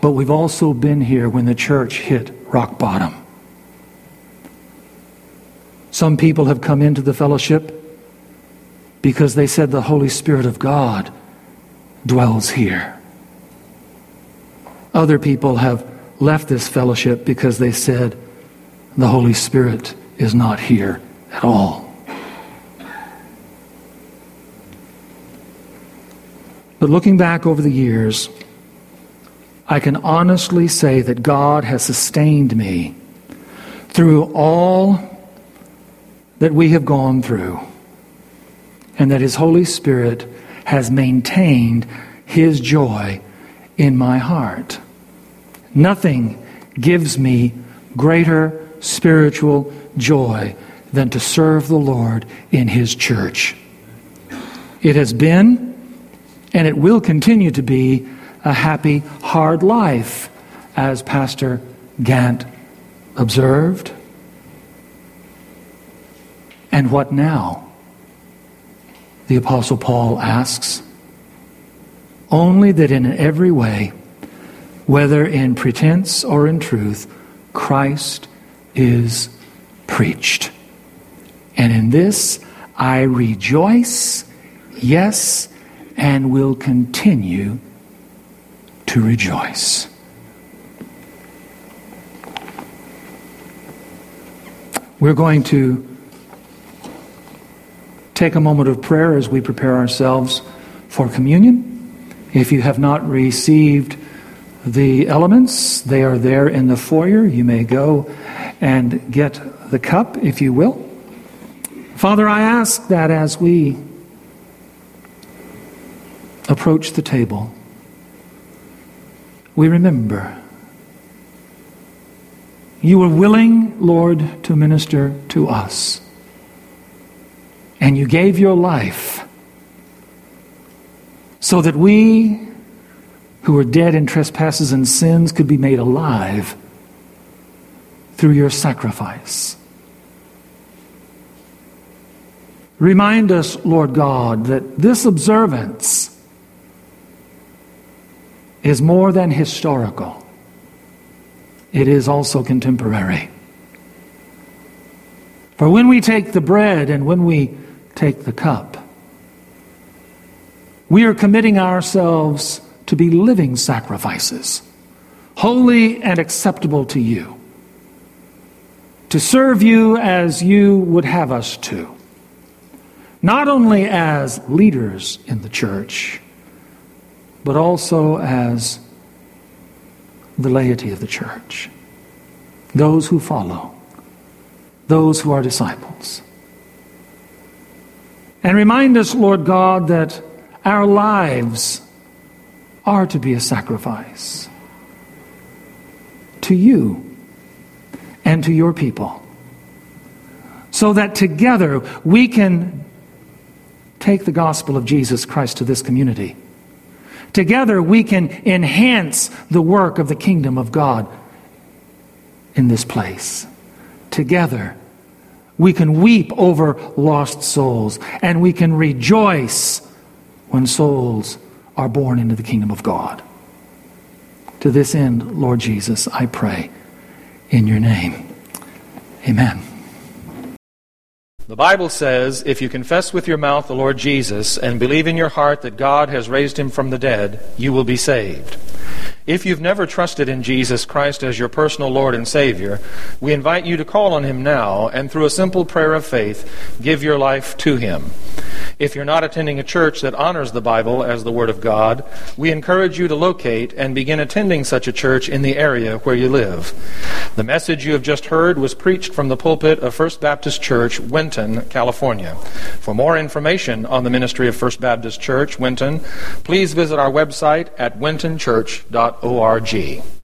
but we've also been here when the church hit rock bottom. Some people have come into the fellowship because they said the Holy Spirit of God dwells here. Other people have left this fellowship because they said the Holy Spirit is not here at all. But looking back over the years, I can honestly say that God has sustained me through all that we have gone through, and that His Holy Spirit has maintained His joy in my heart. Nothing gives me greater spiritual joy than to serve the Lord in His church. It has been, and it will continue to be, a happy, hard life, as Pastor Gant observed. And what now? The Apostle Paul asks. Only that in every way, whether in pretense or in truth, Christ is preached. And in this I rejoice, yes, and will continue to rejoice. We're going to take a moment of prayer as we prepare ourselves for communion. If you have not received the elements, they are there in the foyer. You may go and get the cup, if you will. Father, I ask that as we approach the table, we remember you were willing, Lord, to minister to us. And you gave your life so that we who were dead in trespasses and sins could be made alive through your sacrifice. Remind us, Lord God, that this observance is more than historical, it is also contemporary. For when we take the bread and when we take the cup, we are committing ourselves to be living sacrifices, holy and acceptable to you, to serve you as you would have us to, not only as leaders in the church, but also as the laity of the church, those who follow, those who are disciples. And remind us, Lord God, that our lives are to be a sacrifice to you and to your people. So that together we can take the gospel of Jesus Christ to this community. Together we can enhance the work of the kingdom of God in this place. Together we can weep over lost souls and we can rejoice when souls are born into the kingdom of God. To this end, Lord Jesus, I pray in your name. Amen. The Bible says, if you confess with your mouth the Lord Jesus and believe in your heart that God has raised him from the dead, you will be saved. If you've never trusted in Jesus Christ as your personal Lord and Savior, we invite you to call on him now and through a simple prayer of faith, give your life to him. If you're not attending a church that honors the Bible as the Word of God, we encourage you to locate and begin attending such a church in the area where you live. The message you have just heard was preached from the pulpit of First Baptist Church, Winton, California. For more information on the ministry of First Baptist Church, Winton, please visit our website at wintonchurch.org org.